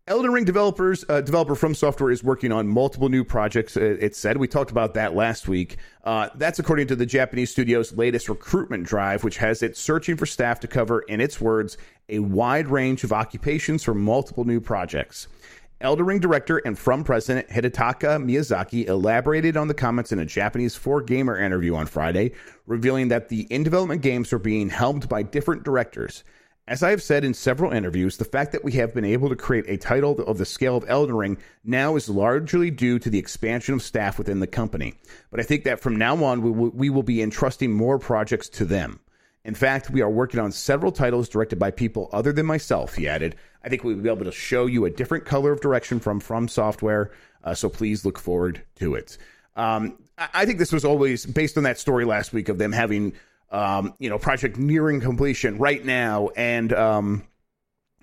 Uh, Elden Ring developers, uh, developer From Software is working on multiple new projects. It, it said we talked about that last week. Uh, that's according to the Japanese studio's latest recruitment drive, which has it searching for staff to cover, in its words, a wide range of occupations for multiple new projects. Elden Ring director and From president Hidetaka Miyazaki elaborated on the comments in a Japanese 4Gamer interview on Friday, revealing that the in development games are being helmed by different directors. As I have said in several interviews, the fact that we have been able to create a title of the scale of Elden Ring now is largely due to the expansion of staff within the company. But I think that from now on, we will, we will be entrusting more projects to them. In fact, we are working on several titles directed by people other than myself, he added. I think we'll be able to show you a different color of direction from From Software, uh, so please look forward to it. Um, I think this was always based on that story last week of them having, um, you know, project nearing completion right now, and um,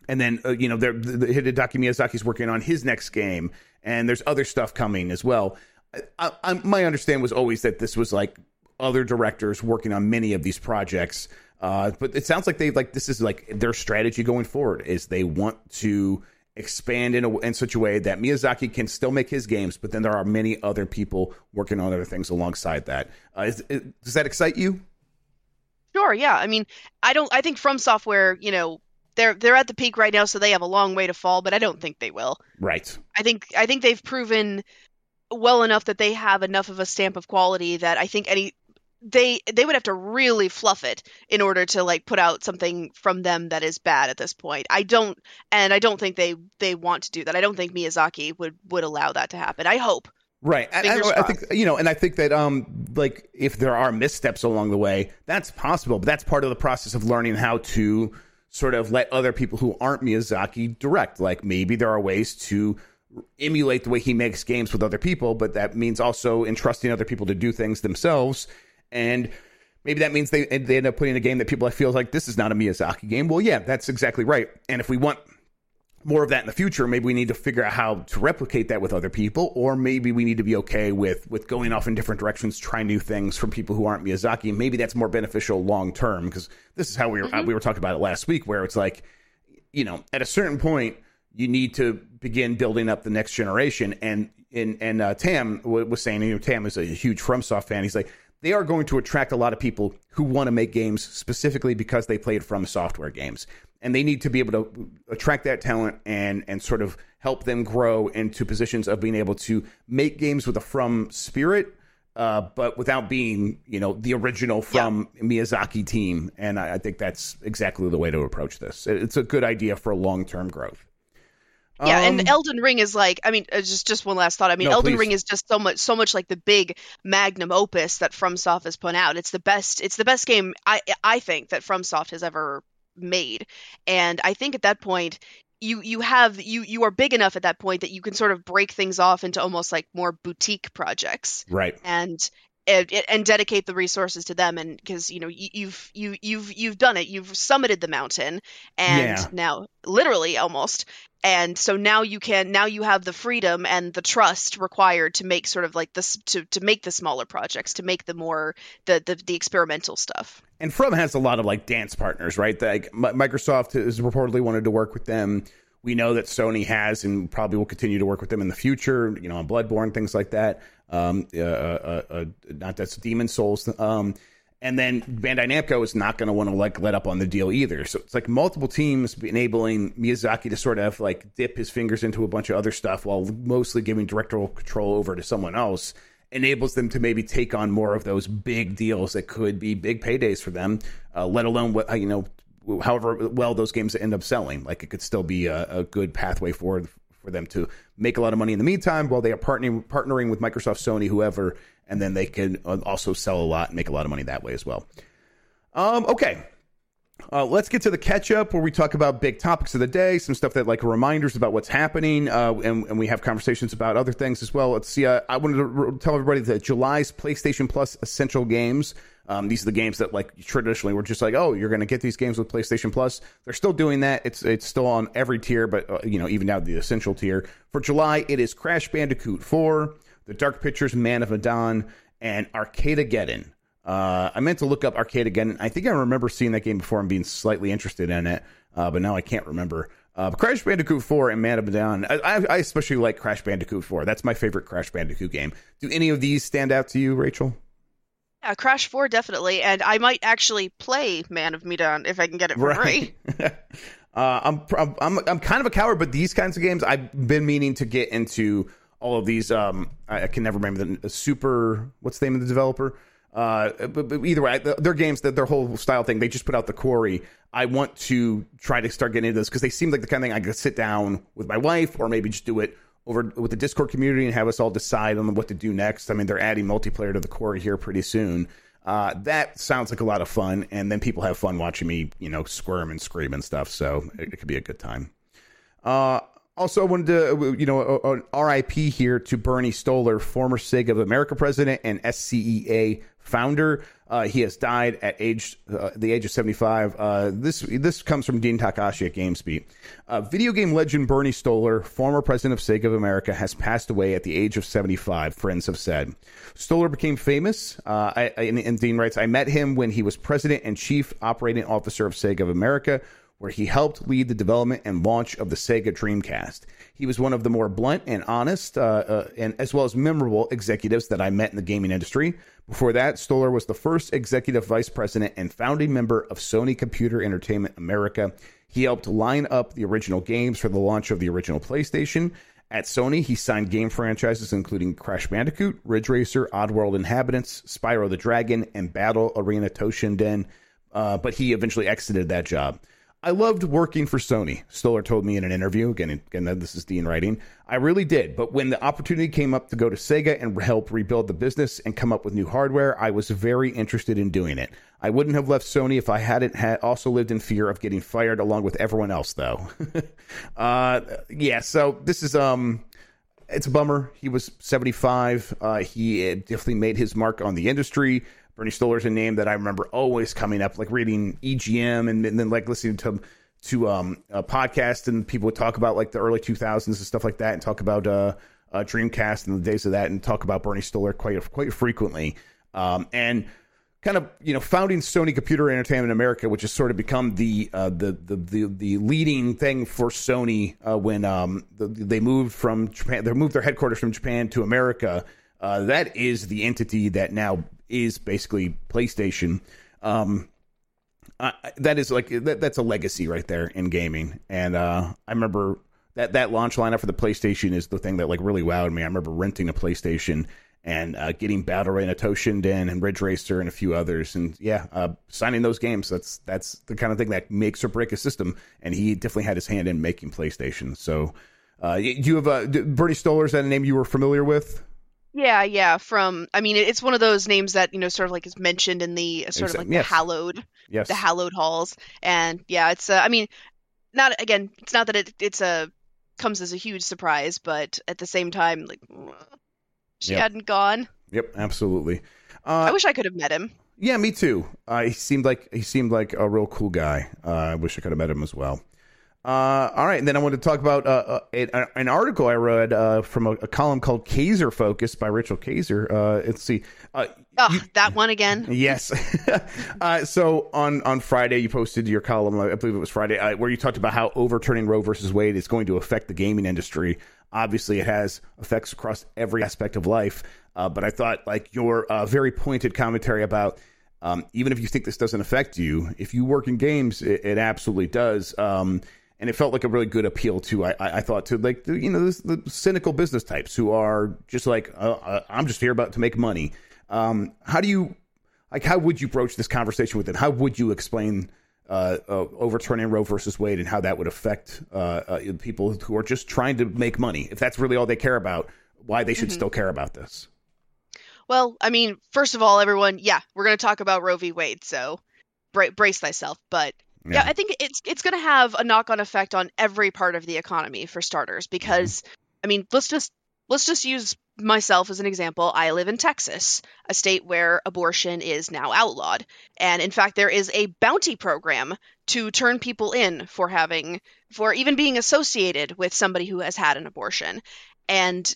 and then uh, you know, they're, the, the Hidetaka Miyazaki's working on his next game, and there's other stuff coming as well. I, I, my understanding was always that this was like other directors working on many of these projects. Uh, but it sounds like they like this is like their strategy going forward is they want to expand in a, in such a way that Miyazaki can still make his games, but then there are many other people working on other things alongside that. Uh, is, is, does that excite you? Sure, yeah. I mean, I don't I think From Software, you know, they're they're at the peak right now, so they have a long way to fall, but I don't think they will. Right. I think I think they've proven well enough that they have enough of a stamp of quality that I think any they they would have to really fluff it in order to like put out something from them that is bad at this point. I don't and I don't think they they want to do that. I don't think Miyazaki would would allow that to happen. I hope. Right. I, I, I think you know, and I think that um like if there are missteps along the way, that's possible, but that's part of the process of learning how to sort of let other people who aren't Miyazaki direct. Like maybe there are ways to emulate the way he makes games with other people, but that means also entrusting other people to do things themselves And maybe that means they they end up putting a game that people feel like this is not a Miyazaki game. Well, yeah, that's exactly right. And if we want more of that in the future, maybe we need to figure out how to replicate that with other people, or maybe we need to be okay with with going off in different directions, try new things from people who aren't Miyazaki, and maybe that's more beneficial long term. Because this is how we were mm-hmm. we were talking about it last week, where it's like, you know, at a certain point, you need to begin building up the next generation. And and and uh, Tam was saying, you know, Tam is a huge FromSoft fan. He's like, they are going to attract a lot of people who want to make games specifically because they played from software games and they need to be able to attract that talent and and sort of help them grow into positions of being able to make games with a from spirit uh, but without being, you know, the original from yeah. Miyazaki team. And I, I, think that's exactly the way to approach this. It's a good idea for long term growth. Yeah, um, and Elden Ring is like, I mean, uh, just just one last thought. I mean, no, Elden please. Ring is just so much, so much like the big magnum opus that FromSoft has put out. It's the best. It's the best game I I think that FromSoft has ever made. And I think at that point, you you have you you are big enough at that point that you can sort of break things off into almost like more boutique projects. Right. And and, and dedicate the resources to them and because you know you've you you've you've done it you've summited the mountain and yeah. now literally almost and so now you can now you have the freedom and the trust required to make sort of like this to to make the smaller projects to make the more the the, the experimental stuff and From has a lot of like dance partners, right? Like Microsoft has reportedly wanted to work with them. We know that Sony has and probably will continue to work with them in the future, you know, on Bloodborne, things like that. Um, uh, uh, uh, not that's Demon Souls. Um, and then Bandai Namco is not going to want to like let up on the deal either. So it's like multiple teams enabling Miyazaki to sort of like dip his fingers into a bunch of other stuff while mostly giving directorial control over to someone else enables them to maybe take on more of those big deals that could be big paydays for them, uh, let alone what you know, however well those games end up selling. Like it could still be a, a, good pathway forward for them to make a lot of money in the meantime while they are partnering partnering with Microsoft, Sony, whoever, and then they can uh, also sell a lot and make a lot of money that way as well. Um, okay, uh, let's get to the catch up where we talk about big topics of the day, some stuff that like reminders about what's happening, uh, and, and, we have conversations about other things as well. Let's see. Uh, I wanted to tell everybody that July's PlayStation Plus Essential Games. Um, these are the games that like traditionally were just like, oh, you're going to get these games with PlayStation Plus. They're still doing that. It's it's still on every tier, but uh, you know even now the Essential tier for July it is Crash Bandicoot 4, The Dark Pictures Man of Medan, and Arcadegeddon. Uh, I meant to look up Arcadegeddon. I think I remember seeing that game before and being slightly interested in it, uh, but now I can't remember. Uh, Crash Bandicoot 4 and Man of Medan, I, I, especially like Crash Bandicoot 4. That's my favorite Crash Bandicoot game. Do any of these stand out to you, Rachel? Yeah, Crash 4 definitely, and I might actually play Man of Medan if I can get it for right. free. uh, I'm, I'm I'm kind of a coward, but these kinds of games I've been meaning to get into all of these. Um, I, I can never remember the, super. What's the name of the developer? Uh, but, but, either way, their games, their whole style thing, they just put out the Quarry. I want to try to start getting into this because they seem like the kind of thing I could sit down with my wife or maybe just do it over with the Discord community and have us all decide on what to do next. I mean, they're adding multiplayer to the Quarry pretty soon. Uh, that sounds like a lot of fun, and then people have fun watching me, you know, squirm and scream and stuff. So it, it could be a good time. Uh, also, I wanted to, you know, an RIP here to Bernie Stolar, former Sega of America president and SCEA founder. Uh, he has died at age uh, the age of 75. Uh, this this comes from Dean Takahashi at GamesBeat. Uh, video game legend Bernie Stolar, former president of Sega of America, has passed away at the age of 75. Friends have said. Stolar became famous. Uh, I, and, and Dean writes, "I met him when he was president and chief operating officer of Sega of America." Where he helped lead the development and launch of the Sega Dreamcast. He was one of the more blunt and honest, uh, uh, and as well as memorable executives that I met in the gaming industry. Before that, Stolar was the first executive vice president and founding member of Sony Computer Entertainment America. He helped line up the original games for the launch of the original PlayStation. At Sony, he signed game franchises including Crash Bandicoot, Ridge Racer, Oddworld Inhabitants, Spyro the Dragon, and Battle Arena Toshinden. Uh, but he eventually exited that job. I loved working for Sony. Stolar told me in an interview. Again, again, this is Dean writing. I really did. But when the opportunity came up to go to Sega and help rebuild the business and come up with new hardware, I was very interested in doing it. I wouldn't have left Sony if I hadn't had also lived in fear of getting fired along with everyone else, though. uh, yeah. So this is um, it's a bummer. He was seventy five. Uh, he definitely made his mark on the industry Bernie Stolar's a name that I remember always coming up, like reading EGM and, and then like listening to to um, a podcast and people would talk about like the early 2000s and stuff like that and talk about uh, uh, Dreamcast and the days of that and talk about Bernie Stoller quite quite frequently. Um, and kind of you know founding Sony Computer Entertainment America, which has sort of become the uh, the, the, the the leading thing for Sony uh, when um, the, they moved from Japan. They moved their headquarters from Japan to America. Uh, that is the entity that now is basically PlayStation. Um, that is like that, that's a legacy right there in gaming, and uh, I remember that that launch lineup for the PlayStation is the thing that like really wowed me. I remember renting a PlayStation and uh, getting Battle Arena Toshinden and Ridge Racer and a few others. And yeah, uh, signing those games, that's that's the kind of thing that makes or break a system. And he definitely had his hand in making PlayStation. So uh, do you have a, Bernie Stolar, is that a name you were familiar with? Yeah, yeah. From I mean, it's one of those names that you know, sort of like is mentioned in the sort exactly. of like yes. the hallowed, yes. the hallowed halls, and yeah, it's. Uh, I mean, not again. It's not that it, it's a comes as a huge surprise, but at the same time, like she yep. hadn't gone. Yep, absolutely. Uh, I wish I could have met him. Yeah, me too. Uh, he seemed like he seemed like a real cool guy. Uh, I wish I could have met him as well. Uh, all right, and then I want to talk about uh, uh, an article I read uh, from a, a, column called Kaser Focus by Rachel Kaser. Uh, let's see. Uh, oh, you, that one again. Yes. so on on Friday, you posted your column. I believe it was Friday, where you talked about how overturning Roe versus Wade is going to affect the gaming industry. Obviously, it has effects across every aspect of life. but I thought, like your very pointed commentary about. Um, even if you think this doesn't affect you, if you work in games, it, it absolutely does. Um, and it felt like a really good appeal to I, I thought to like the, you know the, the cynical business types who are just like uh, uh, I'm just here about to make money. Um, how do you like how would you broach this conversation with them? How would you explain uh, uh, overturning Roe versus Wade and how that would affect uh, uh, people who are just trying to make money? If that's really all they care about, why they should mm-hmm. still care about this? Well, I mean, first of all, everyone, yeah, we're going to talk about Roe v. Wade, so bra- brace thyself. But yeah. yeah, I think it's it's going to have a knock-on effect on every part of the economy for starters because mm-hmm. I mean, let's just let's just use myself as an example. I live in Texas, a state where abortion is now outlawed. And in fact, there is a bounty program to turn people in for having for even being associated with somebody who has had an abortion. And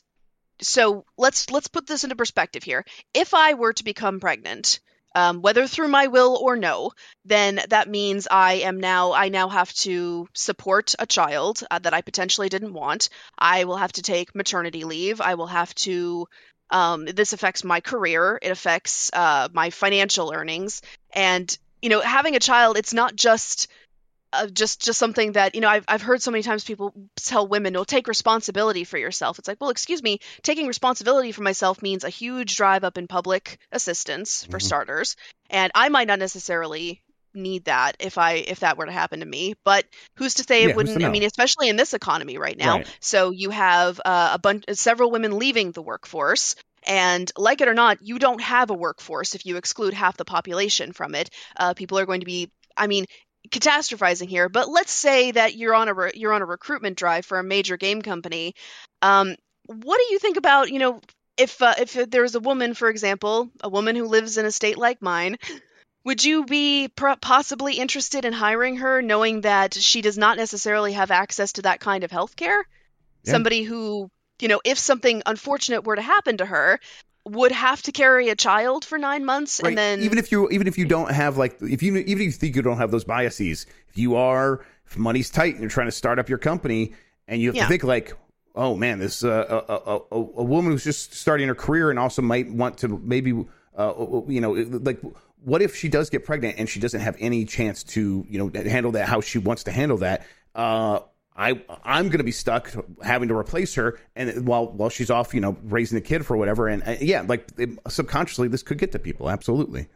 so let's let's put this into perspective here. If I were to become pregnant, um, whether through my will or no, then that means I am now I now have to support a child uh, that I potentially didn't want. I will have to take maternity leave. I will have to. Um, this affects my career. It affects uh, my financial earnings, and you know, having a child, it's not just uh, just just something that you know I've I've heard so many times people tell women, "Well, take responsibility for yourself." It's like, well, excuse me, taking responsibility for myself means a huge drive up in public assistance for mm-hmm. starters, and I might not necessarily need that if I if that were to happen to me. But who's to say it yeah, wouldn't? I mean, especially in this economy right now. Right. So you have uh, a bunch, several women leaving the workforce. And like it or not, you don't have a workforce if you exclude half the population from it. Uh, people are going to be I mean, catastrophizing here, but let's say that you're on a re- you're on a recruitment drive for a major game company. Um, what do you think about you know if uh, if there's a woman, for example, a woman who lives in a state like mine? Would you be possibly interested in hiring her, knowing that she does not necessarily have access to that kind of health care? Yeah. Somebody who, you know, if something unfortunate were to happen to her, would have to carry a child for nine months right. and then even if you even if you don't have like if you even if you think you don't have those biases if you are if money's tight and you're trying to start up your company and you have yeah. to think like oh man this uh, a, a, a, a, woman who's just starting her career and also might want to maybe uh, you know like what if she does get pregnant and she doesn't have any chance to you know handle that how she wants to handle that uh, I I'm going to be stuck having to replace her, and while while she's off, you know, raising the kid for whatever, and uh, yeah, like it, subconsciously, this could get to people. Absolutely.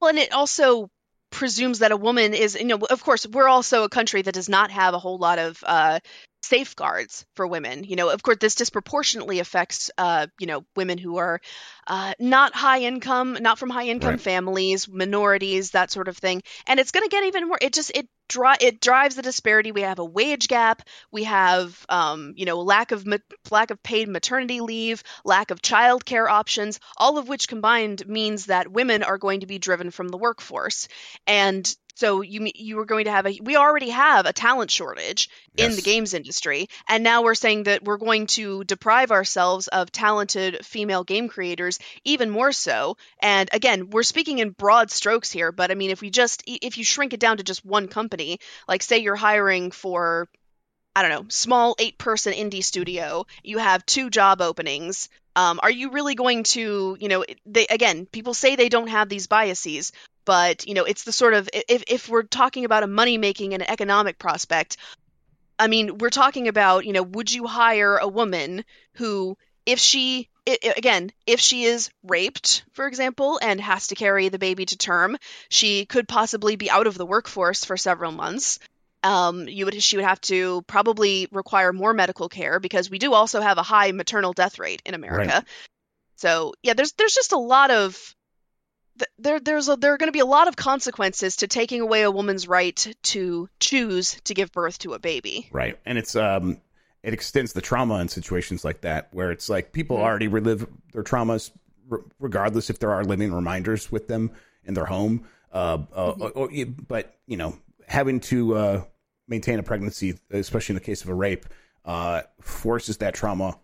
Well, and it also presumes that a woman is, you know, of course, we're also a country that does not have a whole lot of uh, safeguards for women. You know, of course, this disproportionately affects, uh, you know, women who are uh, not high income, not from high income Right. families, minorities, that sort of thing. And it's going to get even more. It just it dri- it drives the disparity. We have a wage gap. We have, um, you know, lack of ma- lack of paid maternity leave, lack of childcare options. All of which combined means that women are going to be driven from the workforce. And so you you are going to have a we already have a talent shortage in the games industry and now we're saying that we're going to deprive ourselves of talented female game creators even more so and again we're speaking in broad strokes here but i mean if we just if you shrink it down to just one company like say you're hiring for I don't know, small eight person indie studio, you have two job openings. Um, are you really going to, you know, they again, people say they don't have these biases, but you know, it's the sort of if if we're talking about a money making and an economic prospect, I mean, we're talking about, you know, would you hire a woman who if she i i- again, if she is raped, for example, and has to carry the baby to term, she could possibly be out of the workforce for several months um, you would she would have to probably require more medical care because we do also have a high maternal death rate in America. Right. So yeah, there's there's just a lot of there there's a, there are going to be a lot of consequences to taking away a woman's right to choose to give birth to a baby. Right. And it's um it extends the trauma in situations like that where it's like people Mhm. already relive their traumas r- regardless if there are living reminders with them in their home. Uh, uh Mhm. or, or- but you know, having to uh maintain a pregnancy, especially in the case of a rape, uh forces that trauma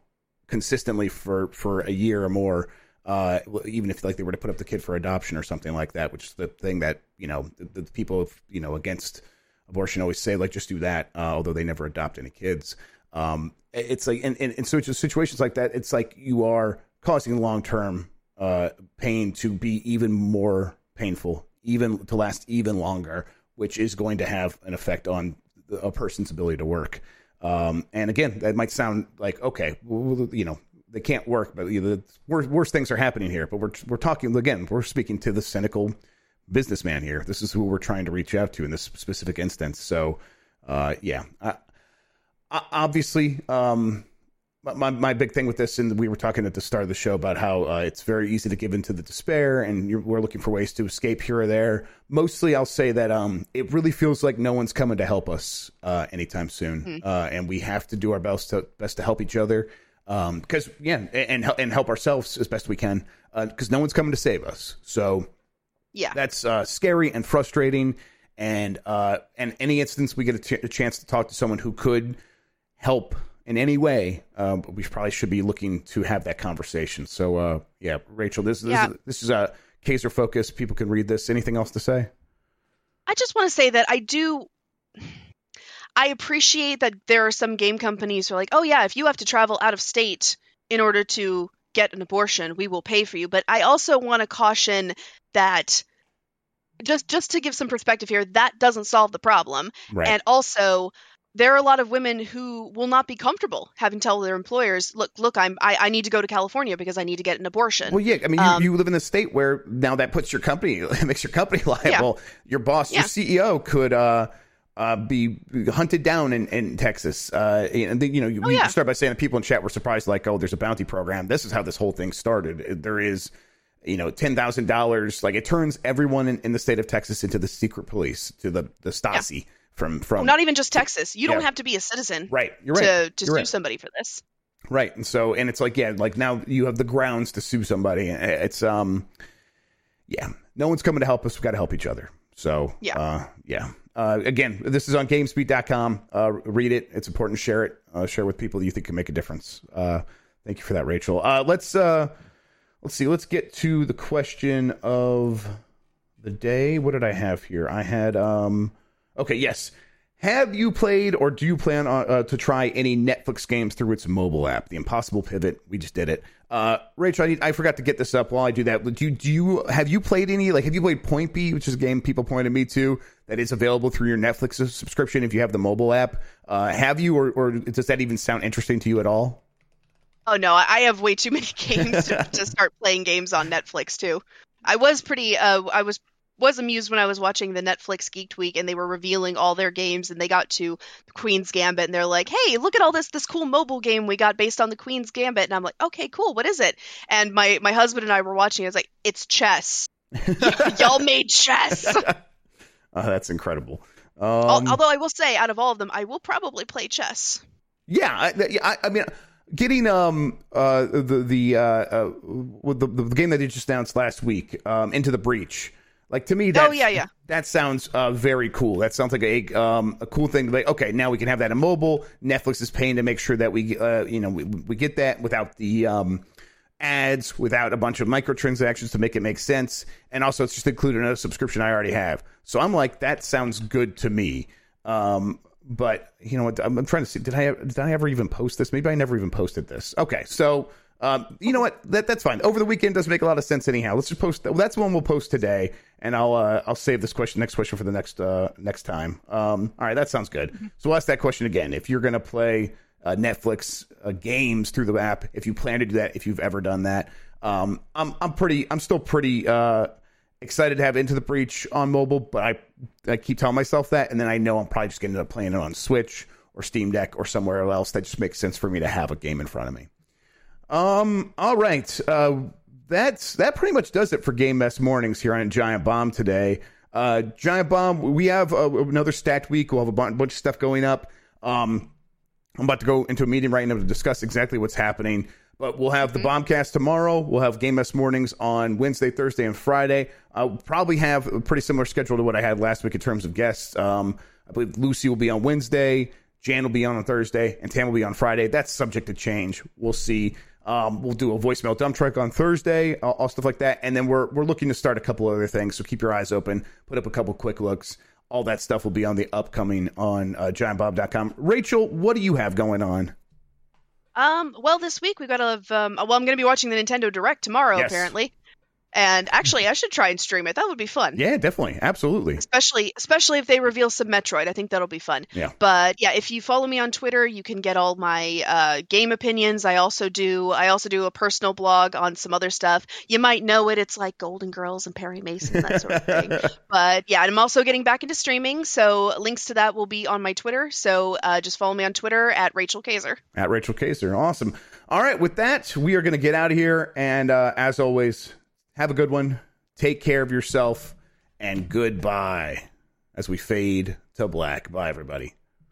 consistently for for a year or more. Uh, even if like they were to put up the kid for adoption or something like that, which is the thing that you know the, the people you know against abortion always say like just do that uh, although they never adopt any kids. Um it's like and, and, and so it's situations like that it's like you are causing long-term uh pain to be even more painful even to last even longer which is going to have an effect on a person's ability to work. Um and again that might sound like okay well, you know they can't work but you know, the worst, worst things are happening here but we're we're talking again we're speaking to the cynical businessman here. This is who we're trying to reach out to in this specific instance. So, uh, yeah, I, I, obviously, um, my my big thing with this, and we were talking at the start of the show about how uh, it's very easy to give into the despair, and you're, we're looking for ways to escape here or there. Mostly, I'll say that um, it really feels like no one's coming to help us uh, anytime soon, uh, and we have to do our best to best to help each other. Because yeah, and and help ourselves as best we can. Because no one's coming to save us. So Yeah. that's uh, scary and frustrating. And uh, and any instance we get a, ch- a chance to talk to someone who could help in any way, uh, we probably should be looking to have that conversation. So uh, yeah, Rachel, this, this Yeah. is this is a Kaser focus. People can read this. Anything else to say? I just want to say that I do. I appreciate that there are some game companies who are like, oh, yeah, if you have to travel out of state in order to get an abortion, we will pay for you. But I also want to caution that just just to give some perspective here, that doesn't solve the problem. Right. And also, there are a lot of women who will not be comfortable having to tell their employers, look, look, I'm I, I need to go to California because I need to get an abortion. Well, yeah. I mean, you, Um, you live in a state where now that puts your company, it makes your company liable. Your boss, your CEO, could uh, uh, be hunted down in, in Texas. Uh, and you know, you, Oh, you yeah. start by saying that people in chat were surprised, like, oh, there's a bounty program. This is how this whole thing started. There is, you know, ten thousand dollars. Like, it turns everyone in, in the state of Texas into the secret police, to the the Stasi from from. Not even just Texas. You don't have to be a citizen right. You're right. to, to You're sue right. somebody for this. Right. And so, and it's like, yeah, like now you have the grounds to sue somebody. It's, um, yeah, no one's coming to help us. We've got to help each other. So, Yeah. uh, yeah. Uh, again, this is on gamesbeat.com. Uh, read it. It's important to share it. Uh, share with people that you think can make a difference. Uh, thank you for that, Rachel. Uh, let's, uh, let's see. Let's get to the question of the day. What did I have here? I had, um, okay, yes. Have you played or do you plan on, uh, to try any Netflix games through its mobile app? The Impossible Pivot. We just did it. Uh, Rachel, I, need, I forgot to get this up while I do that. Do you, do you have you played any? Like, have you played Point B, which is a game people pointed me to that is available through your Netflix subscription if you have the mobile app? Uh, have you, or, or does that even sound interesting to you at all? Oh no, I have way too many games to, to start playing games on Netflix too. I was pretty uh I was was amused when I was watching the Netflix Geek Week and they were revealing all their games and they got to the Queen's Gambit and they're like, "Hey, look at all this this cool mobile game we got based on the Queen's Gambit." And I'm like, "Okay, cool. What is it?" And my my husband and I were watching. It. I was like, "It's chess. y'all made chess." Oh, that's incredible. Um, Although I will say, out of all of them, I will probably play chess. Yeah, I, I, I mean, getting um uh the the uh, uh the, the game that they just announced last week um into the breach like to me that oh yeah yeah that sounds uh very cool that sounds like a um a cool thing like okay now we can have that in mobile netflix is paying to make sure that we uh you know we, we get that without the um ads without a bunch of microtransactions to make it make sense and also it's just included in a subscription i already have so i'm like that sounds good to me um but you know what? I'm, I'm, trying to see. Did I did I ever even post this? Maybe I never even posted this. Okay, so um, you know what? That that's fine. Over the weekend doesn't make a lot of sense anyhow. Let's just post. Well, that's one we'll post today, and I'll uh, I'll save this question next question for the next uh, next time. Um, all right, that sounds good. Mm-hmm. So we'll ask that question again. If you're gonna play uh, Netflix uh, games through the app, if you plan to do that, if you've ever done that, um, I'm I'm pretty I'm still pretty uh, excited to have Into the Breach on mobile, but I I keep telling myself that, and then I know I'm probably just going to end up playing it on Switch or Steam Deck or somewhere else. That just makes sense for me to have a game in front of me. Um. All right. Uh, that's that pretty much does it for Game Mess mornings here on Giant Bomb today. Uh, Giant Bomb. We have uh, another stacked week. We'll have a bunch of stuff going up. Um, I'm about to go into a meeting right now to discuss exactly what's happening but we'll have the mm-hmm. Bombcast tomorrow. We'll have Game Mess mornings on Wednesday, Thursday, and Friday. I'll probably have a pretty similar schedule to what I had last week in terms of guests. Um, I believe Lucy will be on Wednesday, Jan will be on on Thursday, and Tam will be on Friday. That's subject to change. We'll see. Um, we'll do a voicemail dump truck on Thursday, all, all, stuff like that, and then we're we're looking to start a couple other things. So keep your eyes open. Put up a couple quick looks. All that stuff will be on the upcoming on uh, giantbomb.com. Rachel, what do you have going on? Um, well, this week we got a. Um, well, I'm going to be watching the Nintendo Direct tomorrow, yes. apparently. And actually, I should try and stream it. That would be fun. Yeah, definitely, absolutely. Especially, especially if they reveal some Metroid, I think that'll be fun. Yeah. But yeah, if you follow me on Twitter, you can get all my uh, game opinions. I also do. I also do a personal blog on some other stuff. You might know it. It's like Golden Girls and Perry Mason, that sort of thing. but yeah, I'm also getting back into streaming, so links to that will be on my Twitter. So uh, just follow me on Twitter at Rachel Kaser. At Rachel Kaser, awesome. All right, with that, we are going to get out of here, and uh, as always have a good one. Take care of yourself. And goodbye as we fade to black. Bye, everybody.